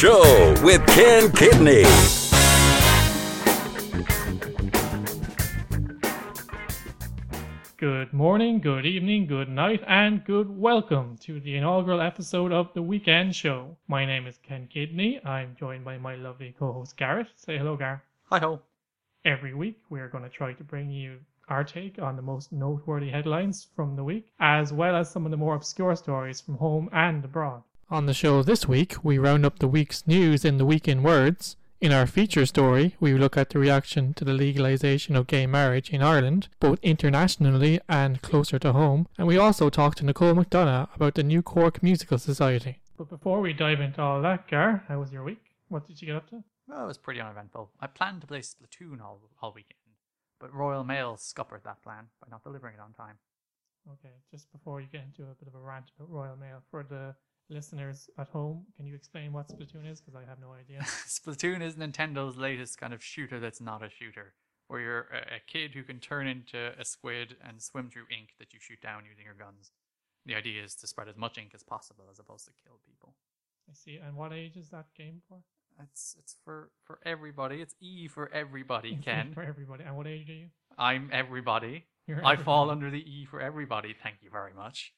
The Weekend Show with Ken Kidney. Good morning, good evening, good night, and good welcome to the inaugural episode of The Weekend Show. My name is Ken Kidney. I'm joined by my lovely co host Garrett. Say hello, Garrett. Hi ho. Every week, we are going to try to bring you our take on the most noteworthy headlines from the week, as well as some of the more obscure stories from home and abroad. On the show this week, we round up the week's news in the week in words. In our feature story, we look at the reaction to the legalization of gay marriage in Ireland, both internationally and closer to home, and we also talk to Nicole McDonough about the New Cork Musical Society. But before we dive into all that, Gar, how was your week? What did you get up to? Well, it was pretty uneventful. I planned to play Splatoon all, all weekend, but Royal Mail scuppered that plan by not delivering it on time. Okay, just before you get into a bit of a rant about Royal Mail, for the listeners at home, can you explain what Splatoon is? Because I have no idea. Splatoon is Nintendo's latest kind of shooter that's not a shooter, where you're a, a kid who can turn into a squid and swim through ink that you shoot down using your guns. The idea is to spread as much ink as possible as opposed to kill people. I see. And what age is that game for? It's it's for for everybody. It's E for everybody, It's Ken. For everybody. And what age are you? I'm everybody. You're I fall under the E for everybody. Thank you very much.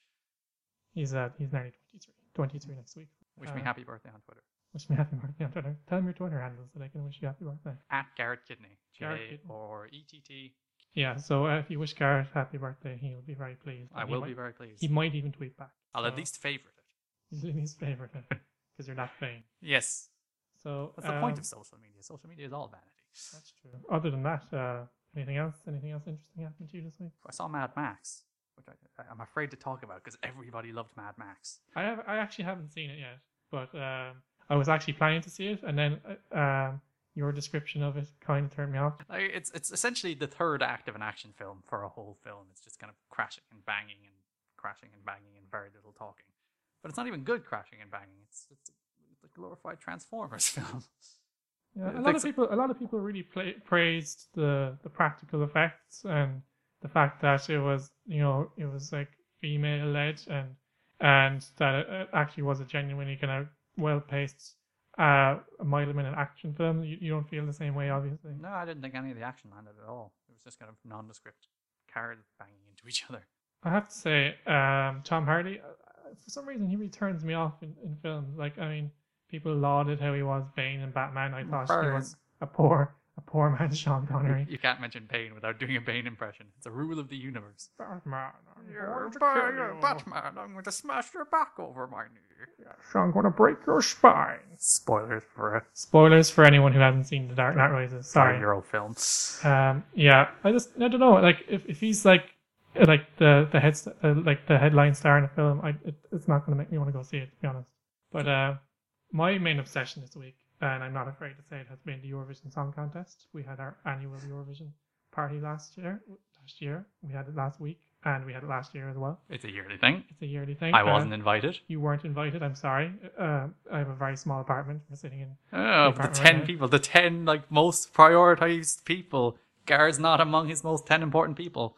He's uh he's nearly 23. 23 next week. Wish me Uh, happy birthday on Twitter. Wish me happy birthday on Twitter. Tell him your Twitter handle so they can wish you happy birthday. At Garrett Kidney. J Garrett Kidney. or E T T. Yeah, so uh, if you wish Garrett happy birthday, he'll be very pleased. I And he will might- be very pleased. He might even tweet back. I'll So at least favorite it. He's in his favorite because you're not vain. Yes. So That's the point um, of social media. Social media is all vanity. That's true. Other than that, uh, anything else? Anything else interesting happened to you this week? I saw Mad Max, which I, I'm afraid to talk about because everybody loved Mad Max. I have. I actually haven't seen it yet, but um, I was actually planning to see it, and then uh, um, your description of it kind of turned me off. Like, it's it's essentially the third act of an action film for a whole film. It's just kind of crashing and banging and crashing and banging and very little talking. But it's not even good crashing and banging. It's it's a, it's a glorified Transformers film. Yeah, a lot of people. A lot of people really play, praised the the practical effects and the fact that it was, you know, it was like female led and and that it, actually was a genuinely kind of well paced, uh, mile a minute action film. You, you don't feel the same way, obviously. no, I didn't think any of the action landed at all. It was just kind of nondescript cars banging into each other. I have to say, um, Tom Hardy, uh, for some reason, he really turns me off in, in films. Like, I mean, people lauded how he was Bane and Batman. I thought he was a poor, a poor man, Sean Connery. You can't mention Bane without doing a Bane impression. It's a rule of the universe. Batman, I'm You're, going to kill you're. Batman. I'm going to smash your back over my knee. Yes, I'm going to break your spine. Spoilers for a Spoilers for anyone who hasn't seen The Dark Knight Rises. Sorry. five-year-old film. Um, yeah, I just I don't know. Like, if, if he's like like the the head uh, like the headline star in a film, I it, it's not going to make me want to go see it. To be honest. But uh, my main obsession this week, and I'm not afraid to say it, has been the Eurovision Song Contest. We had our annual Eurovision party last year. Last year we had it last week, and we had it last year as well. It's a yearly thing. It's a yearly thing. I Uh, wasn't invited. you weren't invited. I'm sorry. Uh, I have a very small apartment. I'm sitting in. Oh, but the ten right. people, the ten like most prioritized people. Gar's not among his most ten important people.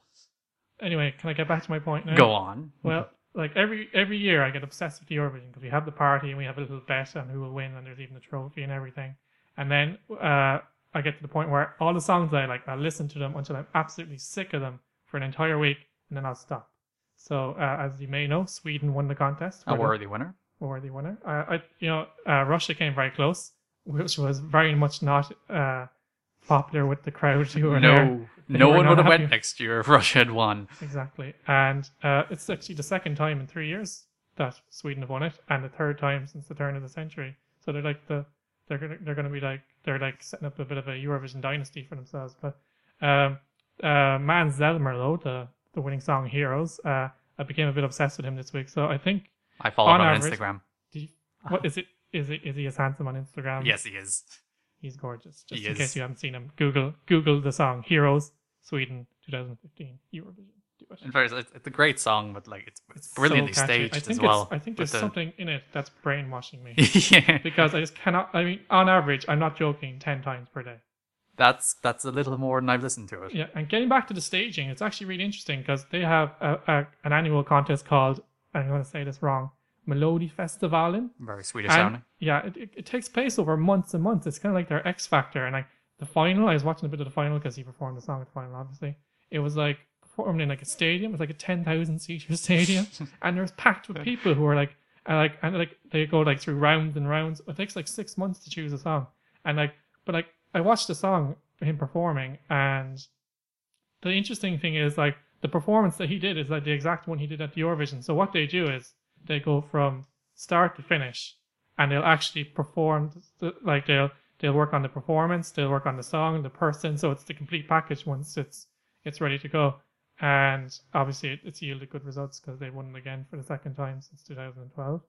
Anyway, can I get back to my point now? Go on. Well, like every every year, I get obsessed with the Eurovision because we have the party and we have a little bet on who will win, and there's even a trophy and everything. And then uh, I get to the point where all the songs I like, I listen to them until I'm absolutely sick of them for an entire week, and then I'll stop. So, uh, as you may know, Sweden won the contest. A worthy winner. a worthy winner. Uh, I, you know, uh, Russia came very close, which was very much not uh, popular with the crowd who were there. No, They no one would have happy. went next year if Russia had won. Exactly. And uh, it's actually the second time in three years that Sweden have won it, and the third time since the turn of the century. So they're like the they're gonna they're gonna be like they're like setting up a bit of a Eurovision dynasty for themselves. But um, uh, Måns Zelmerlöw though the the winning song Heroes, uh, I became a bit obsessed with him this week. So I think I follow On him on average- Instagram. you, what is it? Is it is he as handsome on Instagram? Yes, he is. he's gorgeous. Just He in is. case you haven't seen him, Google Google the song Heroes Sweden 2015 Eurovision. Do it. In fact, it's, it's a great song, but like it's, it's brilliantly catchy. staged I as think well. It's, I think there's the- something in it that's brainwashing me yeah, because I just cannot. I mean, on average, I'm not joking, ten times per day. that's that's a little more than I've listened to it. Yeah, and getting back to the staging, it's actually really interesting because they have a, a, an annual contest called I'm going to say this wrong, Melodifestivalen. Very Swedish sounding. yeah, it, it, it takes place over months and months. It's kind of like their X Factor. And like the final, I was watching a bit of the final because he performed the song at the final, obviously. It was like performed in like a stadium. It was like a 10,000 seater stadium. and was packed with people who were like, and like, and like they go like through rounds and rounds. It takes like six months to choose a song. And like, but like, I watched the song, him performing, and the interesting thing is like the performance that he did is like the exact one he did at the Eurovision. So what they do is they go from start to finish, and they'll actually perform. The, like they'll they'll work on the performance, they'll work on the song, the person. So it's the complete package once it's it's ready to go. And obviously, it, it's yielded good results because they won again for the second time since 2012.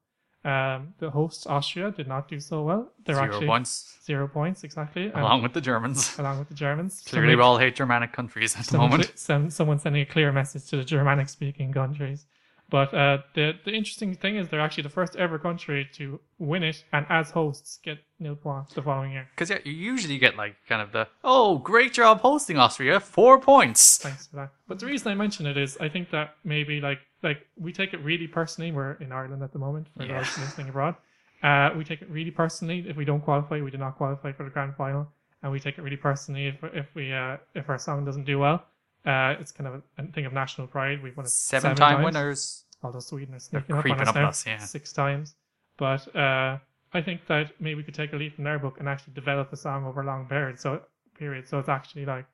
Um, the hosts Austria did not do so well. They're Zero actually points, zero points exactly, along with the Germans. along with the Germans. Clearly, Somebody- we all hate Germanic countries at the moment. some, someone sending a clear message to the Germanic speaking countries. But uh, the the interesting thing is they're actually the first ever country to win it and as hosts get nil points the following year. Because yeah, you usually get like kind of the oh, great job hosting Austria, four points. Thanks for that. But the reason I mention it is I think that maybe like like we take it really personally. We're in Ireland at the moment for Yeah. those listening abroad. Uh, we take it really personally if we don't qualify. We do not qualify for the grand final, and we take it really personally if if we uh, if our song doesn't do well. Uh, it's kind of a, a thing of national pride. We've won it Seven, seven time times. winners. Although Sweden is sneaking up on creeping us up now us, yeah. six times. But uh, I think that maybe we could take a leaf from their book and actually develop a song over a long period. So period. So it's actually like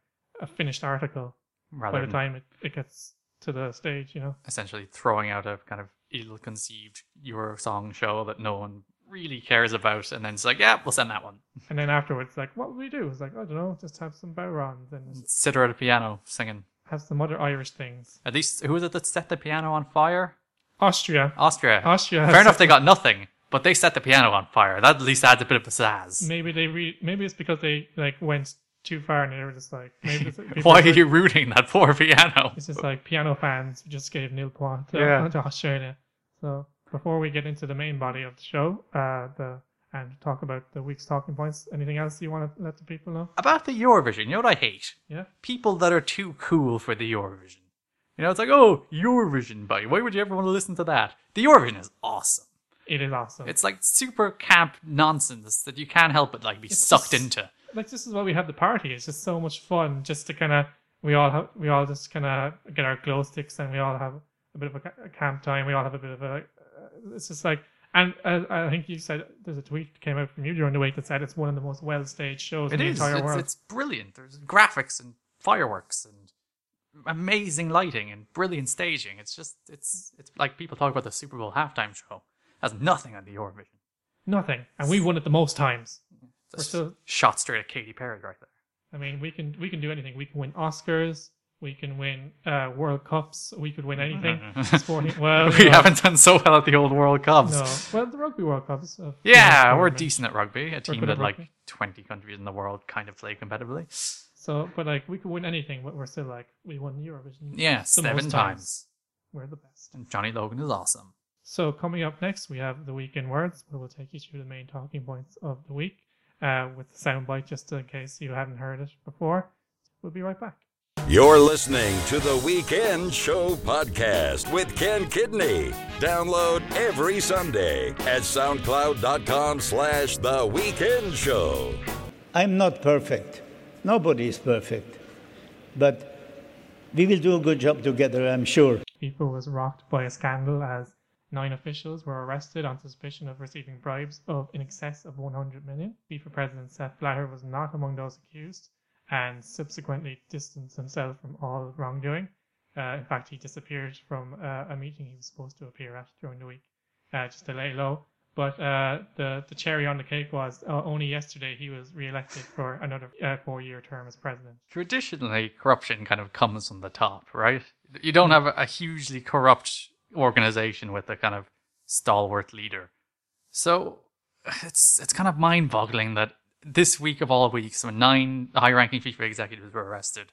a finished article Rather by the time it, it gets to the stage. You know, essentially throwing out a kind of ill-conceived your Eurosong show that no one really cares about, and then it's like, yeah, we'll send that one. and then afterwards, like, what would we do? It's like I don't know, just have some bodhrans and Sit her at a piano singing. have some other Irish things. At least, who was it that set the piano on fire? Austria, Austria. Austria. Fair enough, they got nothing, but they set the piano on fire. That at least adds a bit of pizzazz. Maybe they re- maybe it's because they like went too far and they were just like maybe it's, people Why were- are you rooting that poor piano? It's just like piano fans just gave nil point to, Yeah. to Australia. So before we get into the main body of the show, uh, the and talk about the week's talking points, anything else you want to let the people know? About the Eurovision, you know what I hate? Yeah, People that are too cool for the Eurovision. You know, it's like, oh, Eurovision, buddy. Why would you ever want to listen to that? The Eurovision is awesome. it is awesome. It's like super camp nonsense that you can't help but like be It's sucked just- into. like this is why we have the party. It's just so much fun, just to kind of we all have we all just kind of get our glow sticks and we all have a bit of a, ca- a camp time. We all have a bit of a. Uh, it's just like. And uh, I think you said there's a tweet that came out from you during the week that said it's one of the most well staged shows It in the is. entire It's, world. it's brilliant. There's graphics and fireworks and amazing lighting and brilliant staging. It's just, it's, it's like people talk about the Super Bowl halftime show. Has nothing on the Eurovision. Nothing, and we won it the most times. We're still- shot straight at Katy Perry right there. I mean, we can we can do anything. We can win Oscars. We can win uh, World Cups. We could win anything. Sporting. Well, we no, haven't done so well at the old World Cups. No. Well, the Rugby World Cups. uh, Yeah, we're decent at rugby. A team good at that like rugby. 20 countries in the world kind of play competitively. So, but like we could win anything, but we're still like we won Eurovision. Yeah, the seven most times. We're the best. And Johnny Logan is awesome. So coming up next, we have the week in words, where we'll take you through the main talking points of the week, uh, with the soundbite just in case you haven't heard it before. We'll be right back. You're listening to the Weekend Show podcast with Ken Kidney. Download every Sunday at soundcloud.com slash the weekend show. I'm not perfect. Nobody is perfect. But we will do a good job together, I'm sure. FIFA was rocked by a scandal as nine officials were arrested on suspicion of receiving bribes of in excess of 100 million. FIFA president Sepp Blatter was not among those accused and subsequently distanced himself from all wrongdoing. Uh, in fact, he disappeared from uh, a meeting he was supposed to appear at during the week, uh, just to lay low. But uh, the the cherry on the cake was uh, only yesterday he was re-elected for another uh, four-year term as president. Traditionally, corruption kind of comes from the top, right? You don't have a, hugely corrupt organization with a kind of stalwart leader. So it's it's kind of mind-boggling that this week of all weeks, when nine high-ranking FIFA executives were arrested,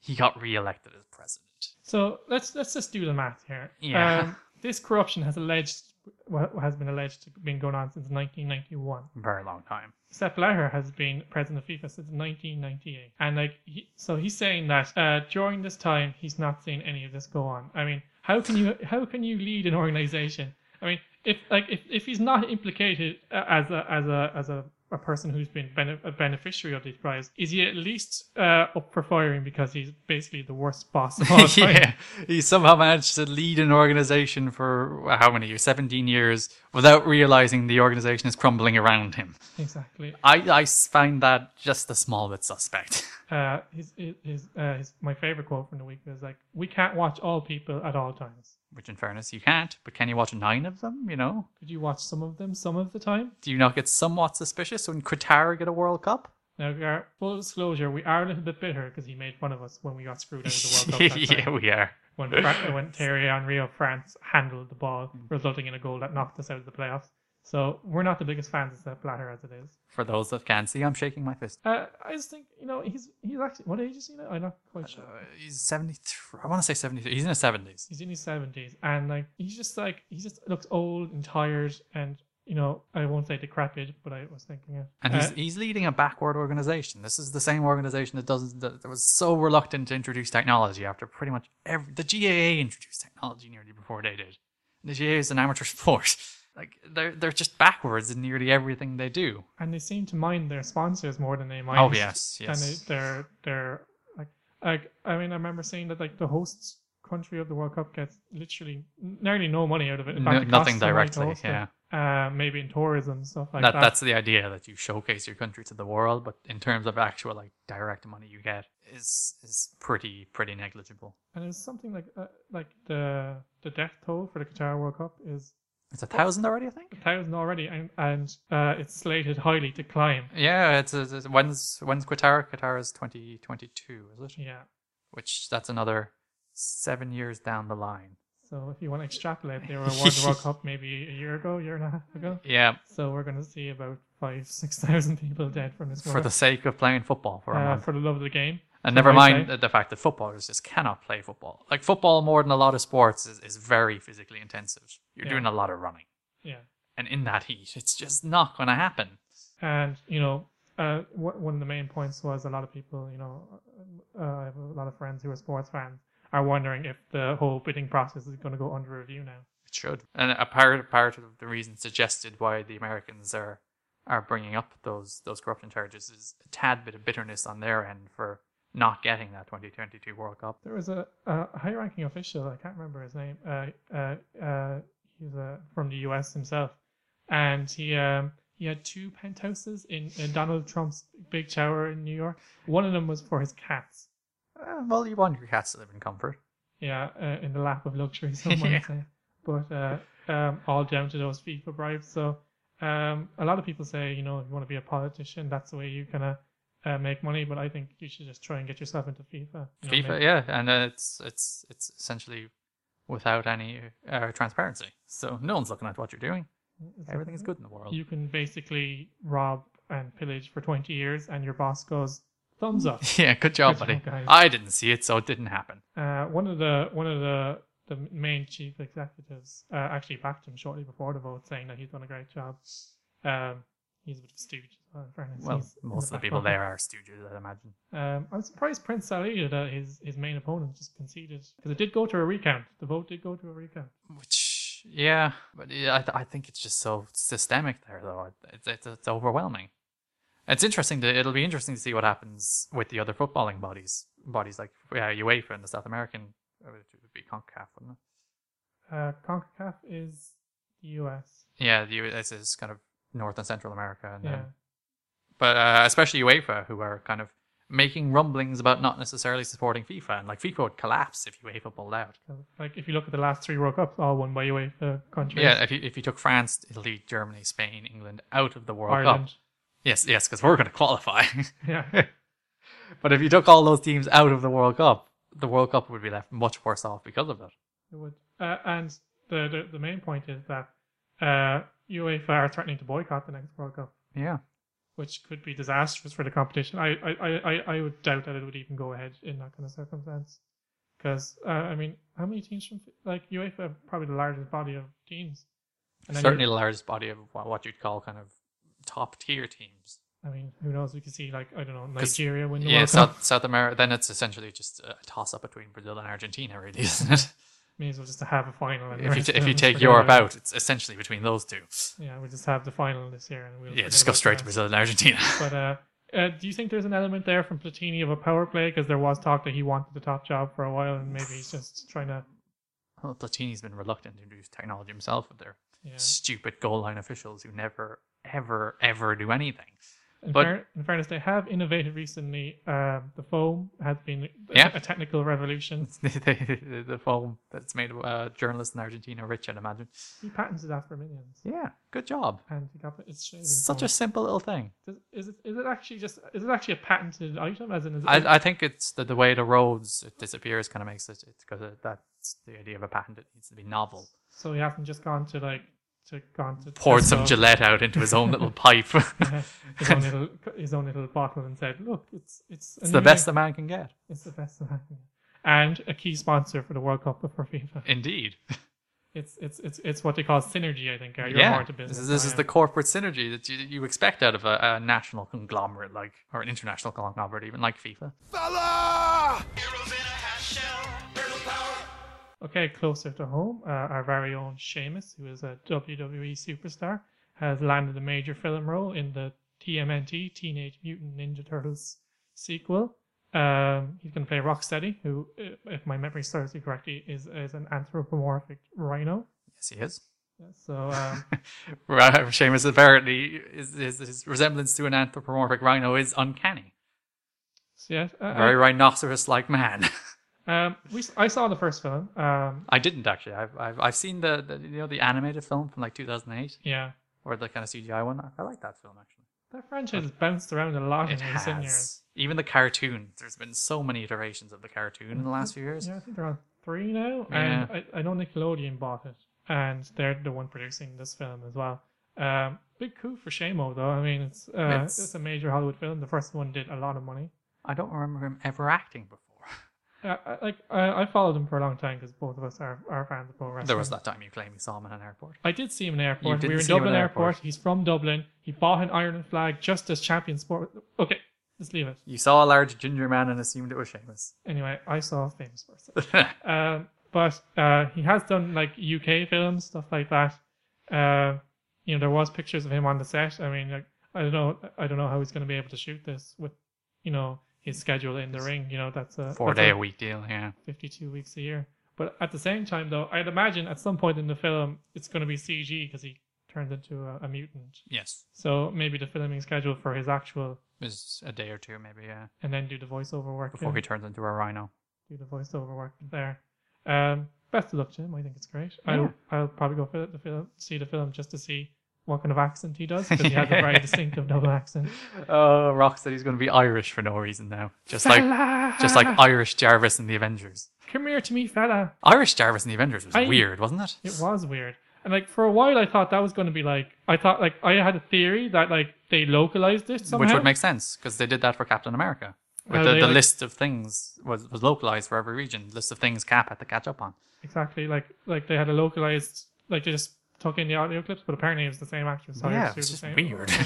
he got re-elected as president. So let's let's just do the math here. Yeah. Um, this corruption has alleged what has been alleged to have been going on since 1991. Very long time. Sepp Blatter has been president of FIFA since 1998, and like he, so he's saying that uh, during this time he's not seen any of this go on. I mean, how can you how can you lead an organization I mean, if like if, if he's not implicated uh, as a as a as a, a person who's been bene- a beneficiary of these prizes, is he at least uh, up for firing because he's basically the worst boss of all time? yeah, he somehow managed to lead an organization for how many years? 17 years without realizing the organization is crumbling around him. Exactly. I, I find that just a small bit suspect. Uh, his his, his, uh, his my favorite quote from the week is like, "We can't watch all people at all times. Which, in fairness, you can't. But can you watch nine of them? You know, Could you watch some of them some of the time?" do you not get somewhat suspicious when Qatar get a World Cup? Now, Gar- full disclosure, we are a little bit bitter because he made fun of us when we got screwed out of the World Cup. yeah, we are. when, Fra- when Thierry Henry of France handled the ball, mm. resulting in a goal that knocked us out of the playoffs. So we're not the biggest fans of Blatter as it is. For those that can't see, I'm shaking my fist. Uh, I just think you know he's he's actually what age is he now? I'm not quite sure. Uh, he's 73. I want to say 73. He's in his 70s. He's in his seventies, and like he's just like he just looks old and tired, and you know I won't say decrepit, but I was thinking it. And he's, Uh, he's leading a backward organization. This is the same organization that does that, that was so reluctant to introduce technology after pretty much every the GAA introduced technology nearly before they did. And The GAA is an amateur sport. Like they're they're just backwards in nearly everything they do. and they seem to mind their sponsors more than they mind. Oh yes, And yes. they, they're they're like like I mean I remember seeing that like the hosts country of the World Cup gets literally nearly no money out of it. In No- fact, it nothing costs them money to directly, yeah. Uh, maybe in tourism stuff like that, that. that's the idea that you showcase your country to the world, but in terms of actual like direct money you get is is pretty pretty negligible. And it's something like uh, like the the death toll for the Qatar World Cup is It's a thousand already, I think. a thousand already, and and uh, it's slated highly to climb. Yeah, it's, it's, it's when's when's Qatar? Qatar is twenty twenty two, is it? Yeah. Which that's another seven years down the line. So if you want to extrapolate, they were awarded the World Cup maybe a year ago, year and a half ago. Yeah, So we're going to see about five, six thousand people dead from this for the sake of playing football for a uh, for the love of the game. And never mind the- the fact that footballers just cannot play football. Like football, more than a lot of sports, is, is very physically intensive. You're Yeah. doing a lot of running, Yeah. and in that heat, it's just not going to happen. And you know, uh, one of the main points was a lot of people, you know, uh, I have a lot of friends who are sports fans are wondering if the whole bidding process is going to go under review now. It should. And a part part of the reason suggested why the Americans are are bringing up those those corruption charges is a tad bit of bitterness on their end for not getting that 2022 World Cup. There was a, a high-ranking official, I can't remember his name. Uh, uh, uh, he's uh, from the U.S. himself, and he um, he had two penthouses in, in Donald Trump's big tower in New York. One of them was for his cats. Uh, well, you want your cats to live in comfort. Yeah, uh, in the lap of luxury, some might Yeah. say. But uh, um, all down to those FIFA bribes. So um, a lot of people say, you know, if you want to be a politician, that's the way you kind of uh, make money. But I think you should just try and get yourself into FIFA. you FIFA, yeah, and uh, it's it's it's essentially without any uh, transparency. So no one's looking at what you're doing. it's Everything is good in the world. You can basically rob and pillage for 20 years, and your boss goes, thumbs up. yeah, good job, Good buddy. job. I didn't see it, so it didn't happen. Uh, one of the one of the the main chief executives uh, actually backed him shortly before the vote, saying that he's done a great job. Um, he's a bit of a stooge. Fairness. Well, He's most of the people pocket. there are stooges, I'd imagine. Um, I'm surprised Prince Ali, that his his main opponent, just conceded because it did go to a recount. The vote did go to a recount. Which, yeah, but yeah, I, th- I think it's just so systemic there, though. It's, it's, it's overwhelming. It's interesting to, it'll be interesting to see what happens with the other footballing bodies, bodies like yeah, UEFA and the South American, uh, it would be CONCACAF, wouldn't it? Uh, Concacaf is the U.S. Yeah, the US is kind of North and Central America, and Yeah. then, but uh, especially UEFA, who are kind of making rumblings about not necessarily supporting FIFA, and like FIFA would collapse if UEFA pulled out. Like if you look at the last three World Cups, all won by UEFA countries. Yeah, if you if you took France, Italy, Germany, Spain, England out of the World Cup, Ireland. yes, yes, because we're going to qualify. Yeah. but if you took all those teams out of the World Cup, the World Cup would be left much worse off because of it. It would. Uh, and the, the the main point is that uh, UEFA are threatening to boycott the next World Cup, Yeah, which could be disastrous for the competition. I I, I, I- I would doubt that it would even go ahead in that kind of circumstance. Because uh, I mean, how many teams from like UEFA have probably the largest body of teams. And certainly the largest body of what you'd call kind of top tier teams. I mean, who knows? We could see like I don't know, Nigeria win the Yeah, World Cup. South South America. Then it's essentially just a toss up between Brazil and Argentina, really, isn't it? May as well just have a final. And If you t- if you take Europe out, it's essentially between those two. yeah, we'll just have the final this year, and we'll Yeah, just go straight to. Brazil and Argentina. But uh, uh, do you think there's an element there from Platini of a power play? Because there was talk that he wanted the top job for a while, and maybe he's just trying to. well, Platini's been reluctant to introduce technology himself with their Yeah. stupid goal line officials who never, ever, ever do anything. In, But- fair- in fairness, they have innovated recently. Um, the foam has been a, Yeah. a technical revolution. the, the foam that's made uh, journalists in Argentina rich, I'd imagine. He patented that for millions, Yeah, good job. and he got it's. Such foam. a simple little thing. Does, is it is it actually just is it actually a patented item? As in, it, I, I think it's the, the way the roads it disappears kind of makes it. Because that's the idea of a patent. It needs to be novel. so he hasn't just gone to like to gone to Poured some Tesco, Gillette out into his own little pipe. his own little his own little bottle and said, "Look, it's it's it's the best thing. a man can get. It's the best of and a key sponsor for the World Cup for FIFA. Indeed. It's it's it's it's what they call synergy. I think. Uh, You're yeah. more into This business. is, this is the corporate synergy that you, you expect out of a, a national conglomerate like, or an international conglomerate even like FIFA. Okay, closer to home, uh, our very own Sheamus, who is a WWE superstar, has landed a major film role in the TMNT Teenage Mutant Ninja Turtles sequel. Um, he's going to play Rocksteady, who, uh, if my memory serves me correctly, is is an anthropomorphic rhino. Yes, he is. Yeah, So um, Sheamus apparently his, his, his resemblance to an anthropomorphic rhino is uncanny. so yeah, uh, Very rhinoceros-like man. um, we I saw the first film. Um, I didn't actually. I've I've, I've seen the, the you know the animated film from like 2008 yeah, or the kind of CGI one. I, I like that film actually. that franchise has bounced around a lot in recent years. even the cartoon. There's been so many iterations of the cartoon in the last few years. Yeah, I think they're on three now, Yeah. and I, I know Nickelodeon bought it, and they're the one producing this film as well. Um, big coup for Shamo though. I mean, it's uh, It's- it's, a major Hollywood film. The first one did a lot of money. I don't remember him ever acting before. I, like I, I followed him for a long time because both of us are, are fans of pro wrestling. There was that time you claim you saw him in an airport. I did see him in the airport. We were in see him in Dublin airport. airport. He's from Dublin. He bought an Ireland flag just as champion sport. Okay, let's leave it. You saw a large ginger man and assumed it was Sheamus. Anyway, I saw a famous person. Um, but uh, he has done like UK films, stuff like that. Uh, you know, there was pictures of him on the set. I mean, like, I don't know, I don't know how he's going to be able to shoot this with, you know, his schedule in the ring. You know, that's a Four that's day a week deal, yeah. 52 weeks a year. But at the same time, though, I'd imagine at some point in the film it's going to be CG because he turns into a, a mutant. Yes. So maybe the filming schedule for his actual, Is a day or two maybe, yeah. and then do the voiceover work. Before in- he turns into a rhino. do the voiceover work there. Um, best of luck to him. I think it's great. I'll, I'll probably go for the film, see the film just to see what kind of accent he does because he has a very distinctive double accent. Oh, Rocksteady's going to be Irish for no reason now. Just like just like Irish Jarvis in the Avengers. come here to me, fella. Irish Jarvis in the Avengers was I- weird, wasn't it? It was weird, and like for a while, I thought that was going to be like I thought like I had a theory that like they localized it somehow. Which would make sense because they did that for Captain America. Oh, With Well, the, the like- list of things was, was localized for every region. List of things Cap had to catch up on. exactly like like they had a localized like they just took in the audio clips, but apparently it was the same actress. so yeah, it's just weird.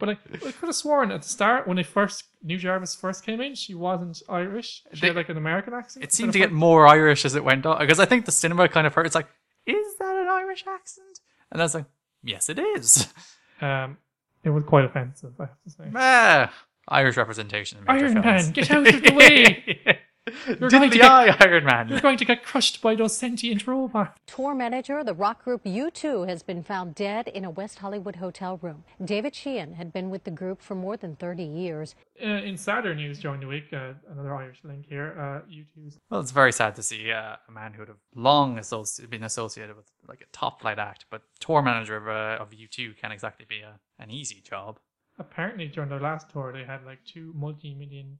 But I, I could have sworn at the start when they first New Jarvis first came in, she wasn't Irish. She They- had like an American accent. it seemed to get more Irish as it went on because I think the cinema kind of heard it's like, is that an Irish accent? And I was like, yes, it is. Um, it was quite offensive, I have to say. Ah, Irish representation in Iron films. Man, get out of the way! You're going going to get- eye, Iron You're going to get crushed by those sentient robots. Tour manager the rock group U2 has been found dead in a West Hollywood hotel room. David Sheehan had been with the group for more than 30 years. Uh, in sadder news during the week, uh, another Irish link here. Uh, U2's Well, it's very sad to see uh, a man who would have long associ- been associated with like a top flight act, but tour manager of, uh, of U2 can't exactly be a, an easy job. apparently during their last tour, they had like two multi-million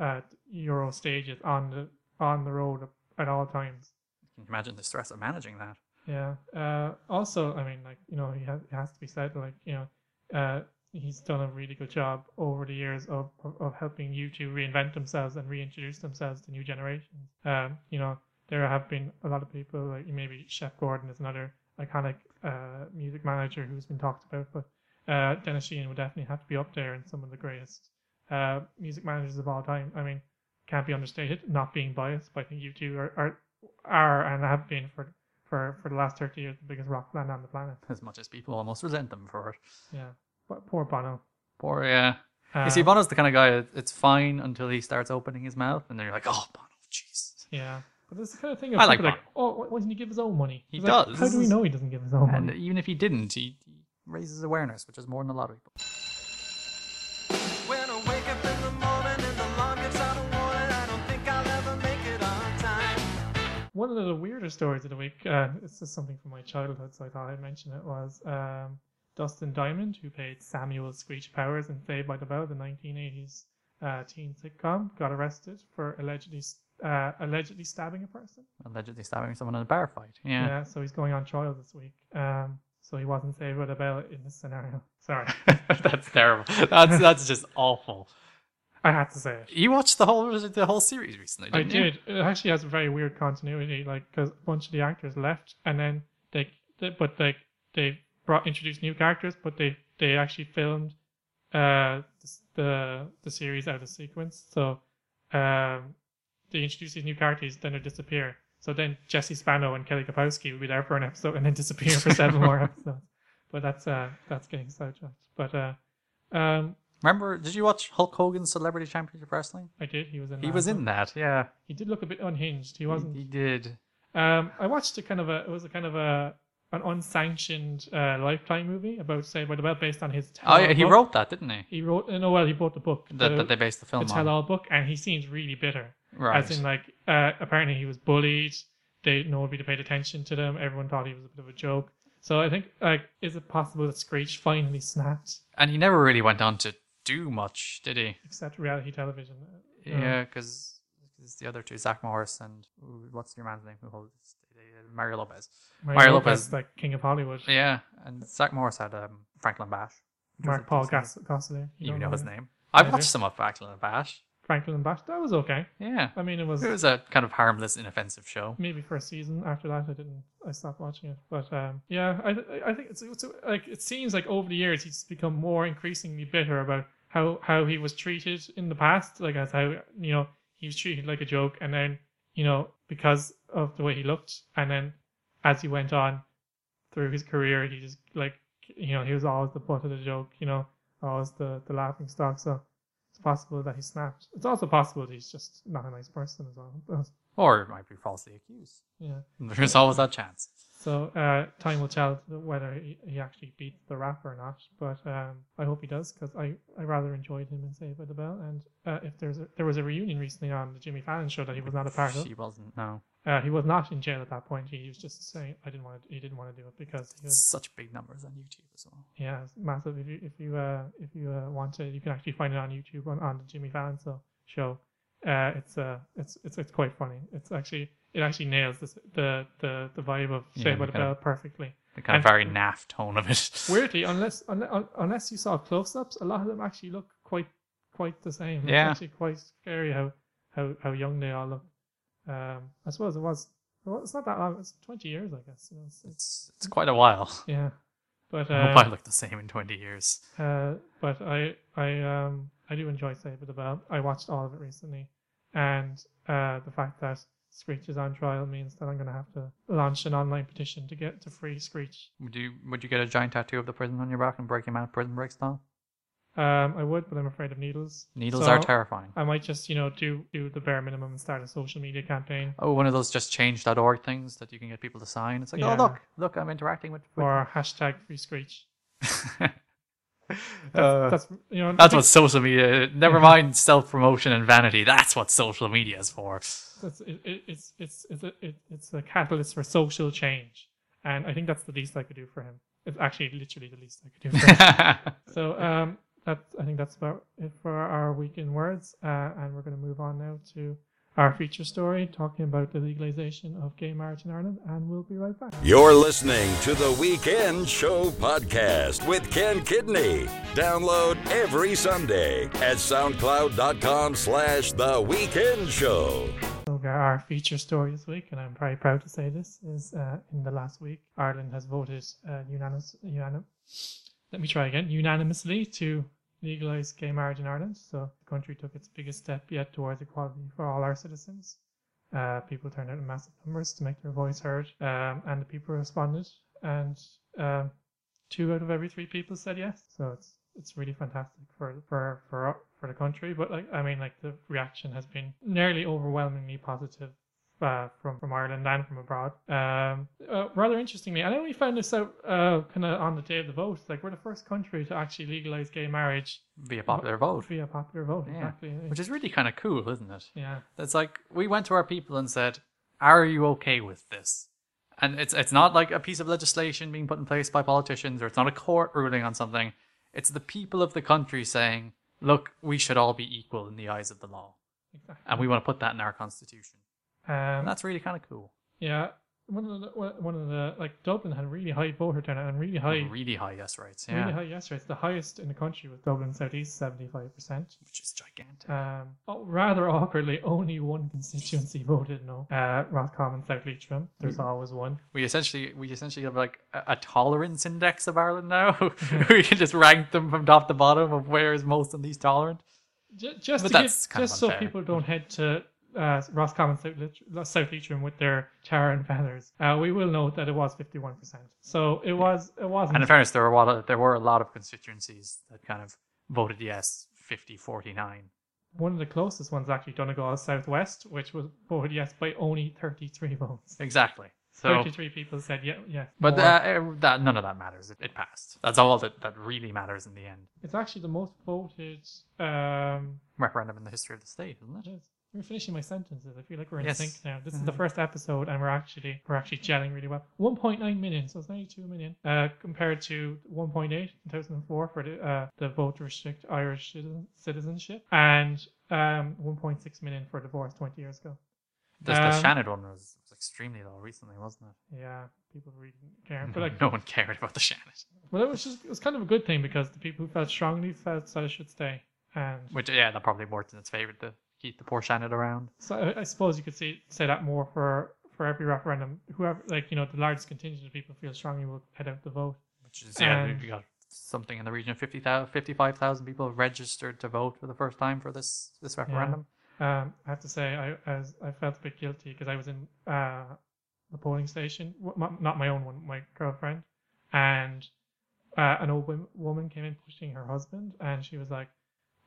uh, euro stages on the on the road at all times. Can you imagine the stress of managing that? Yeah. Uh, also, I mean, like you know, he has, it has to be said, like you know, uh, he's done a really good job over the years of, of, of helping U2 reinvent themselves and reintroduce themselves to new generations. Um, you know, there have been a lot of people, like maybe Shep Gordon is another iconic uh, music manager who's been talked about, but uh, Dennis Sheehan would definitely have to be up there in some of the greatest uh, music managers of all time. I mean, can't be understated, not being biased, but I think U2 are, are are and have been for for for the last thirty years the biggest rock band on the planet. As much as people almost resent them for it. Yeah, but poor Bono. Poor yeah. Uh, you see, Bono's the kind of guy. that It's fine until he starts opening his mouth, and then you're like, "Oh, Bono, jeez." Yeah, but it's the kind of thing. Of I like like, oh, why doesn't he give his own money? He It's like, does. How do we know he doesn't give his own And money? even if he didn't, he, he raises awareness, which is more than a lot of people. One of the weirder stories of the week, uh, it's just something from my childhood, so I thought I'd mention it, was um, Dustin Diamond, who played Samuel Screech Powers in Saved by the Bell, the 1980s uh, teen sitcom, got arrested for allegedly uh, allegedly stabbing a person. Allegedly stabbing someone in a bar fight. Yeah. Yeah. so he's going on trial this week. Um, so he wasn't saved by the bell in this scenario. Sorry, that's terrible. That's that's just awful. I had to say it. You watched the whole the whole series recently, I didn't you? did. It actually has a very weird continuity, like because a bunch of the actors left, and then they, they but like they brought introduced new characters, but they they actually filmed uh the the, the series out of sequence. So um they introduce these new characters, then they disappear. So then Jesse Spano and Kelly Kapowski will be there for an episode and then disappear for seven more episodes. But that's uh that's getting sidetracked. But uh um Remember? Did you watch Hulk Hogan's Celebrity Championship Wrestling? I did. He was in. He that was in that. Yeah. He did look a bit unhinged. He wasn't. he did. Um, I watched a kind of a it was a kind of a an unsanctioned uh, lifetime movie about Saved by the Bell based on his. Oh yeah, he book. wrote that, didn't he? He wrote. No, well, he wrote the book. That, the, that they based the film on the tell-all book, and he seems really bitter. Right. As in, like, uh, apparently he was bullied. They nobody paid attention to them. Everyone thought he was a bit of a joke. So I think, like, is it possible that Screech finally snapped? And he never really went on to do much, did he? Except reality television. Uh, Yeah, because the other two, Zach Morris and ooh, what's your man's name who holds Mario Lopez. Mario, Mario Lopez, Lopez. like King of Hollywood. Yeah, and Zach Morris had um, Franklin Bash. Mark Paul Gosselaar. You don't know his name. I've watched some of Franklin Bash. Franklin Bash. That was okay. Yeah, I mean, it was it was a kind of harmless, inoffensive show. maybe for a season. After that, I didn't. I stopped watching it. But um, yeah, I I think it's, it's like it seems like over the years he's become more increasingly bitter about how how he was treated in the past. Like as how you know he was treated like a joke, and then you know because of the way he looked, and then as he went on through his career, he just like you know he was always the butt of the joke. You know, always the the laughing stock. So. It's possible that he snapped. It's also possible that he's just not a nice person as well. Or it might be falsely accused. yeah. There's always that chance. So uh, time will tell whether he, he actually beats the rap or not. But um, I hope he does because I, I rather enjoyed him in Saved by the Bell. And uh, if there's a, there was a reunion recently on the Jimmy Fallon show that he was not a part of. She wasn't. No, Uh, he was not in jail at that point. He was just saying I didn't want to, he didn't want to do it because he was such big numbers on YouTube as well. yeah it's massive. If you if you uh, if you uh, want to, you can actually find it on YouTube on, on the Jimmy Fallon show. Uh, it's uh it's it's it's quite funny. It's actually it actually nails this, the the the vibe of Yeah, Saved by the the kind Bell of- perfectly. The kind of very naff tone of it. Weirdly, unless unless, unless you saw close-ups, a lot of them actually look quite quite the same. It's Yeah. actually quite scary how how how young they all look. Um, I suppose it was. Well, it's not that long. It's twenty years, I guess. You know, it's, it's, It's quite a while. yeah, but I hope I uh, look the same in 20 years. uh, but I I um I do enjoy Saved by the Bell. I watched all of it recently, and uh, the fact that Screech is on trial means that I'm going to have to launch an online petition to get to free Screech. Would you would you get a giant tattoo of the prison on your back and break him out of prison break style? Um, I would, but I'm afraid of needles. Needles So are terrifying. I might just, you know, do do the bare minimum and start a social media campaign Oh, one of those just change.org things that you can get people to sign. It's like, Yeah. oh look, look, I'm interacting with. with or hashtag free screech. Uh, That's you know that's what social media. Never mind self promotion and vanity. That's what social media is for. that's it, it, it's it's it's a, it, it's a catalyst for social change, and I think that's the least I could do for him. It's actually literally the least I could do for him. so um, that I think that's about it for our week in words, uh, and we're going to move on now to our feature story talking about the legalization of gay marriage in Ireland, and we'll be right back. You're listening to the Weekend Show podcast with Ken Kidney. Download every Sunday at soundcloud.com slash the weekend show. So our feature story this week, and I'm very proud to say this, is uh, in the last week, Ireland has voted uh, unanimous, unanim- let me try again, unanimously to legalise gay marriage in Ireland. So the country took its biggest step yet towards equality for all our citizens. Uh, people turned out in massive numbers to make their voice heard, um, and the people responded. And um, two out of every three people said yes. So it's it's really fantastic for for for for the country. But like I mean, like the reaction has been nearly overwhelmingly positive. Uh, from from Ireland and from abroad. Um, uh, rather interestingly, I only found this out uh, kind of on the day of the vote. Like we're the first country to actually legalize gay marriage Via popular vote. via popular vote. Yeah. Exactly. Which is really kind of cool, isn't it? yeah. It's like we went to our people and said, "Are you okay with this?" And it's it's not like a piece of legislation being put in place by politicians, or it's not a court ruling on something. It's the people of the country saying, "Look, we should all be equal in the eyes of the law, Exactly. and we want to put that in our constitution." And Um, that's really kind of cool. yeah. One of the one of the like Dublin had really high voter turnout and really high Really high yes rates, yeah, really high yes rates. The highest in the country was Dublin Southeast, seventy five percent. which is gigantic. Um, oh, rather awkwardly, only one constituency voted no. Uh, Roscommon, South Leitrim. There's always one. we essentially we essentially have like a, a tolerance index of Ireland now. we can just rank them from top to bottom of where is most and least tolerant. Just But to that's give, kind of just so people don't head to uh, Roscommon, South, Leitrim with their tar and feathers. Uh, we will note that it was fifty one percent. So it was it wasn't And in fairness, there were a lot of, there were a lot of constituencies that kind of voted yes, 50, 49. one of the closest ones actually Donegal Southwest, which was voted yes by only 33 votes. Exactly. So, 33 people said yeah, yes. but uh, that none of that matters. It, it passed. That's all that, that really matters in the end. it's actually the most voted. Um, Referendum in the history of the state, isn't it? yes. We're finishing my sentences. I feel like we're in Yes. sync now. This is the first episode, and we're actually we're actually gelling really well. 1.9 million, so it's 92 million, uh, compared to 1.8 in 2004 for the uh, the vote to restrict Irish citizen, citizenship, and um 1.6 million for divorce 20 years ago. The, the Um, Seanad one was, was extremely low recently, wasn't it? Yeah, people really didn't care. But like, no one cared about the Seanad. well, it was just it was kind of a good thing because the people who felt strongly felt that it should stay, and Which, yeah, that probably worked in its favor to keep the poor Seanad around. So I, I suppose you could say say that more for for every referendum. Whoever, like you know, the largest contingent of people feel strongly will head out to vote. Which is, yeah, we got something in the region of 50,000 55,000 people registered to vote for the first time for this, this referendum. Um, I have to say, I as I felt a bit guilty because I was in uh, the polling station, not my own one, my girlfriend, and uh, an old woman came in pushing her husband, and she was like,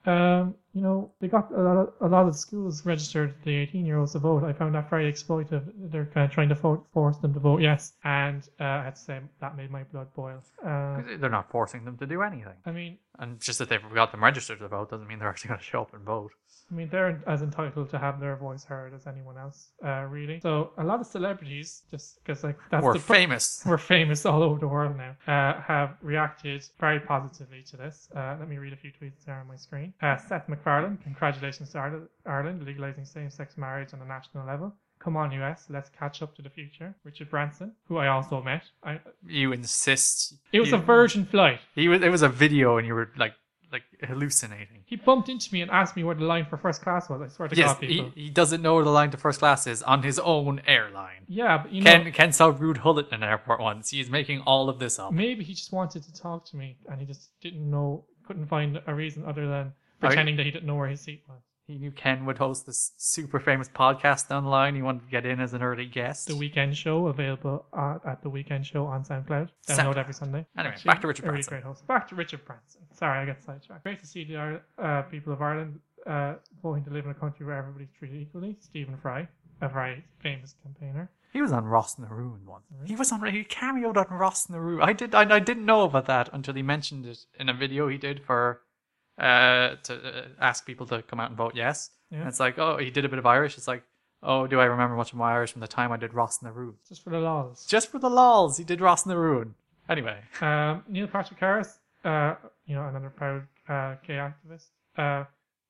um, you know, they got a lot, of, a lot of schools registered the 18 year olds to vote. I found that very exploitive. They're kind of trying to vote, force them to vote yes. And uh, I had to say that made my blood boil. Uh, They're not forcing them to do anything. I mean, And just that they've got them registered to vote doesn't mean they're actually going to show up and vote. I mean, they're as entitled to have their voice heard as anyone else, uh, really. So a lot of celebrities, just because like that's We're the famous. we're famous all over the world now, uh, have reacted very positively to this. Uh, let me read a few tweets there on my screen. Uh, Seth MacFarlane, congratulations to Ireland, Ireland legalizing same-sex marriage on a national level. Come on, US, let's catch up to the future. Richard Branson, who I also met. I, You insist. it was you, a Virgin flight. He was. It was a video, and you were like, like hallucinating. He bumped into me and asked me where the line for first class was. I swear to Yes, God, he, people. he doesn't know where the line to first class is on his own airline. yeah, but you know, Ken Ken saw Ruud Gullit in an airport once. He's making all of this up. Maybe he just wanted to talk to me and he just didn't know, couldn't find a reason other than pretending that he didn't know where his seat was. He knew Ken would host this super famous podcast online. He wanted to get in as an early guest. The Weekend Show, available uh, at The Weekend Show on SoundCloud. Download SoundCloud. every Sunday. Anyway, back to Richard a really Branson. great host. Back to Richard Branson. Sorry, I got sidetracked. Great to see the uh, people of Ireland uh, voting to live in a country where everybody's treated equally. Stephen Fry, a very famous campaigner. He was on Ros na Rún once. He was on. He cameoed on Ros na Rún. I did. I, I didn't know about that until he mentioned it in a video he did for uh to uh, ask people to come out and vote yes. Yeah. And it's like, oh, he did a bit of Irish. It's like, oh, do I remember much of my Irish from the time I did Ros na Rún? Just for the laws. Just for the lols, he did Ros na Rún. Anyway, Um, Neil Patrick Harris, uh, you know, another proud uh, gay activist. Uh,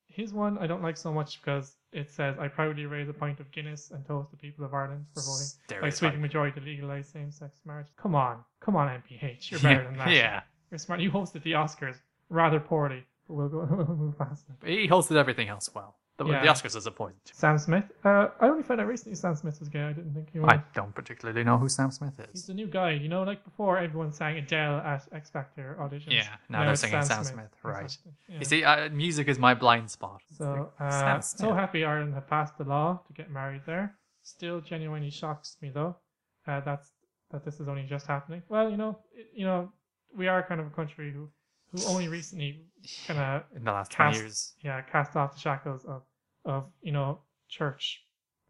his one I don't like so much because it says, "I proudly raise a pint of Guinness and toast the people of Ireland for voting by sweeping majority to legalise same-sex marriage." Come on, come on, NPH, you're better than that. yeah. you're smart. You hosted the Oscars rather poorly, we'll go we'll move past it. He hosted everything else well. The, Yeah. the Oscars is a point. Sam Smith. Uh, I only found out recently Sam Smith was gay. I didn't think he was. I don't particularly know who Sam Smith is. He's is. the new guy, you know, like before everyone sang Adele at X Factor auditions. Yeah, now they're it's singing Sam Smith, right. Exactly, yeah. You see, uh, music is my blind spot. So, Sam uh, Smith. so happy Ireland have passed the law to get married there. still genuinely shocks me though. Uh, that's that this is only just happening. Well, you know, it, you know, we are kind of a country who who only recently kind of In the last 20 years. yeah cast off the shackles of of you know church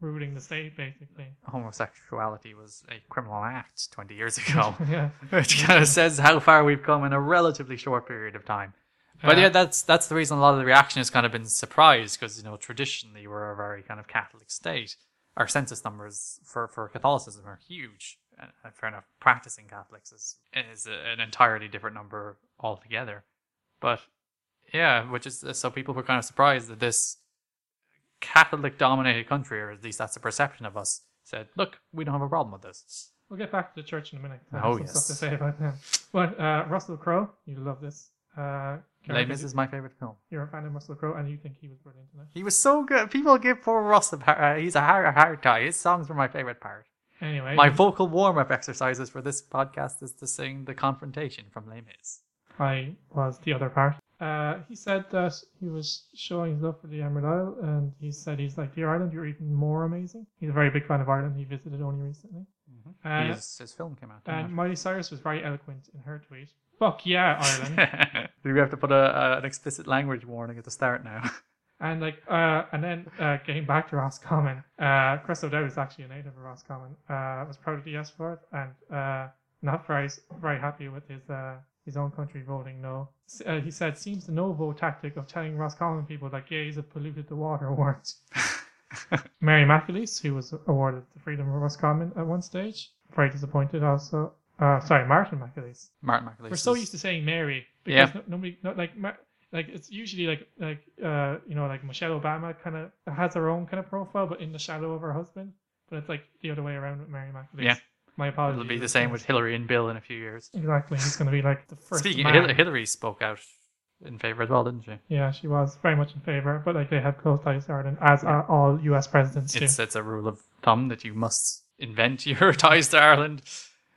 ruling the state basically. Homosexuality was a criminal act 20 years ago. yeah. which kind of says how far we've come in a relatively short period of time. But Uh, yeah, that's that's the reason a lot of the reaction has kind of been surprised because you know traditionally we're a very kind of Catholic state. Our census numbers for, for Catholicism are huge, fair enough. Practicing Catholics is is a- an entirely different number altogether. But yeah, which is so people were kind of surprised that this Catholic dominated country, or at least that's the perception of us, said, "Look, we don't have a problem with this." We'll get back to the church in a minute. I Oh, some stuff to say about them. But uh, Russell Crowe, you love this. Uh, Les. Is my favorite film. You're a fan of Russell Crowe, and you think he was brilliant in it. He was so good. People give poor Ross a uh, he's a hard, hard tie. His songs were my favorite part. Anyway, My vocal warm up exercises for this podcast is to sing the confrontation from Les Mis. I was the other part. Uh, he said that he was showing his love for the Emerald Isle, and he said he's like, "Dear Ireland, you're even more amazing." He's a very big fan of Ireland. He visited only recently. Uh, his, his film came out. and Miley Cyrus was very eloquent in her tweet. Fuck yeah, Ireland. Do we have to put a, a, an explicit language warning at the start now? And like, uh, and then uh, getting back to Roscommon, uh, Chris O'Dowd is actually a native of Roscommon. Uh, was proud of the yes for it, and uh, not very very happy with his uh, his own country voting no. Uh, he said, "Seems the no vote tactic of telling Roscommon people that gays have polluted the water worked." Mary McAleese, who was awarded the freedom of Roscommon at one stage, very disappointed. Also, uh, sorry, Martin McAleese. Martin McAleese. We're so used to saying Mary because Yeah. no, nobody, not like Ma- like it's usually like like uh you know like Michelle Obama kind of has her own kind of profile, but in the shadow of her husband. But it's like the other way around with Mary McAleese. Yeah. my apologies. It'll be the same with Hillary and Bill in a few years. exactly. He's going to be like the first. Speaking, man. Hillary, Hillary spoke out in favor as well, didn't she? Yeah, she was very much in favor, but like they have close ties to Ireland, as are all U.S. presidents do. It's it's a rule of thumb that you must invent your ties to Ireland.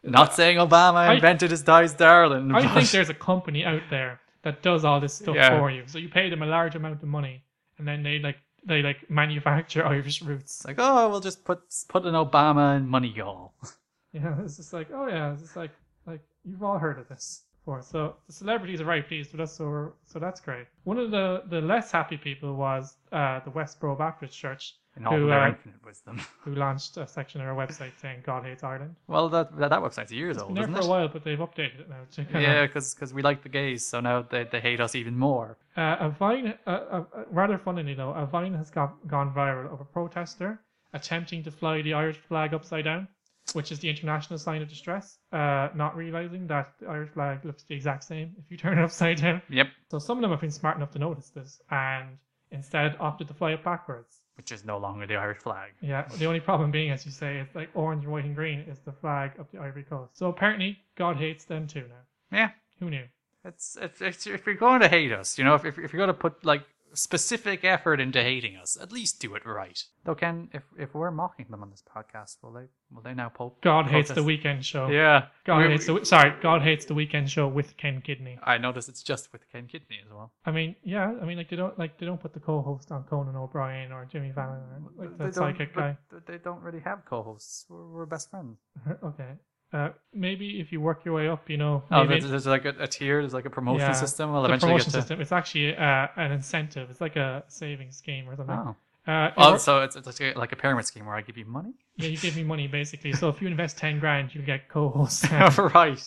Not saying Obama I- invented his ties to Ireland. I think there's a company out there that does all this stuff Yeah. for you. So you pay them a large amount of money, and then they like they like manufacture Irish roots. It's like, oh, we'll just put put an Obama in Moneygall. Yeah, it's just like, oh yeah, it's just like like you've all heard of this before. So the celebrities are very pleased with us, so we're, so that's great. One of the the less happy people was uh, the Westboro Baptist Church, In all who their uh, infinite wisdom. who launched a section of their website saying God hates Ireland. Well, that that, that website's years It's been old, there isn't for a while, but they've updated it now to Yeah, because we like the gays, so now they, they hate us even more. Uh, a Vine, uh, uh, uh, rather funnily though, a Vine has got, gone viral of a protester attempting to fly the Irish flag upside down, which is the international sign of distress, uh, not realizing that the Irish flag looks the exact same if you turn it upside down. Yep, So some of them have been smart enough to notice this and instead opted to fly it backwards. Which is no longer the Irish flag. Yeah, the only problem being, as you say, it's like orange, white, and green is the flag of the Ivory Coast. So apparently, God hates them too now. Yeah, Who knew? it's, it's, it's if you're going to hate us, you know, if, if, if you're going to put like specific effort into hating us, at least do it right. Though, Ken, if if we're mocking them on this podcast, will they will they now po- God hates the weekend show. Yeah, God We- hates the sorry. God hates the weekend show with Ken Kidney. I notice it's just with Ken Kidney as well. I mean, yeah. I mean, like they don't like they don't put the co-host on Conan O'Brien or Jimmy Fallon or like They the don't- psychic but guy. They don't really have co-hosts. We're, we're best friends. okay. Uh, maybe if you work your way up, you know. Oh, maybe there's, there's like a, a tier. There's like a promotion Yeah, system. We'll eventually promotion get to. system. It's actually uh, an incentive. It's like a savings scheme or something. Oh. Uh, Oh, so it's, it's like a, like a pyramid scheme where I give you money. yeah, you give me money basically. So if you invest ten grand, you get co-host. right.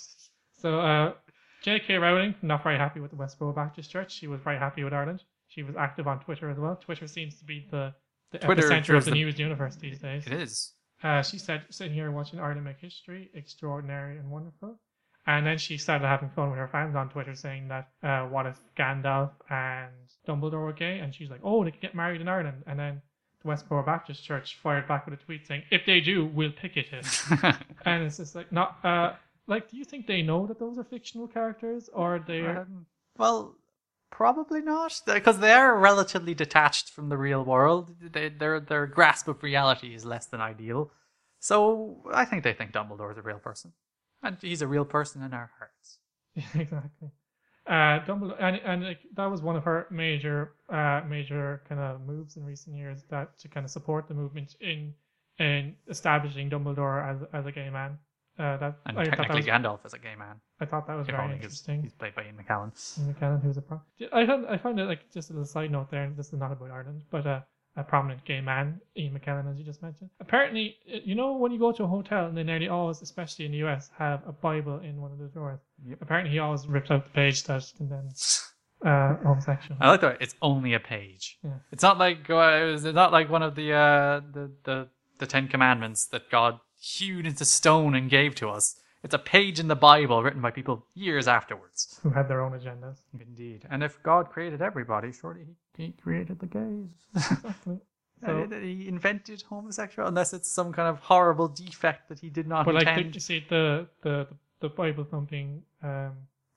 So, uh, J.K. Rowling, not very happy with the Westboro Baptist Church. She was very happy with Ireland. She was active on Twitter as well. Twitter seems to be the, the Twitter epicenter of the the- news universe these days. It is. Uh, she said, sitting here watching Ireland make history, extraordinary and wonderful. And then she started having fun with her fans on Twitter saying that, uh, what if Gandalf and Dumbledore were gay? And she's like, oh, they could get married in Ireland. And then the Westboro Baptist Church fired back with a tweet saying, if they do, we'll picket it. and it's just like, not, uh, like, do you think they know that those are fictional characters or they're Um, well, probably not, because they are relatively detached from the real world. They, their their grasp of reality is less than ideal. So I think they think Dumbledore is a real person, and he's a real person in our hearts. exactly. Uh, Dumbledore, and and like, that was one of her major, uh, major kind of moves in recent years that to kind of support the movement in in establishing Dumbledore as as a gay man. Uh, that And I thought that technically, was, Gandalf is a gay man. I thought that was very interesting. he's played by Ian McKellen. Ian McKellen, who's a pro. I found I found it like just a little side note there. and This is not about Ireland, but uh, a prominent gay man, Ian McKellen, as you just mentioned. Apparently, uh, you know when you go to a hotel and they nearly always, especially in the US, have a Bible in one of the drawers. Yep. Apparently, he always ripped out the page that condemns uh, homosexual. I like that. It's only a page. Yeah. It's not like uh, it's not like one of the uh, the the the Ten Commandments that God hewed into stone and gave to us. It's a page in the Bible written by people years afterwards. who had their own agendas. Indeed. And if God created everybody, surely He, he created the gays. Exactly. So, And he invented homosexual, unless it's some kind of horrible defect that he did not but like, the, intend. you see, the the the Bible thumping. Um,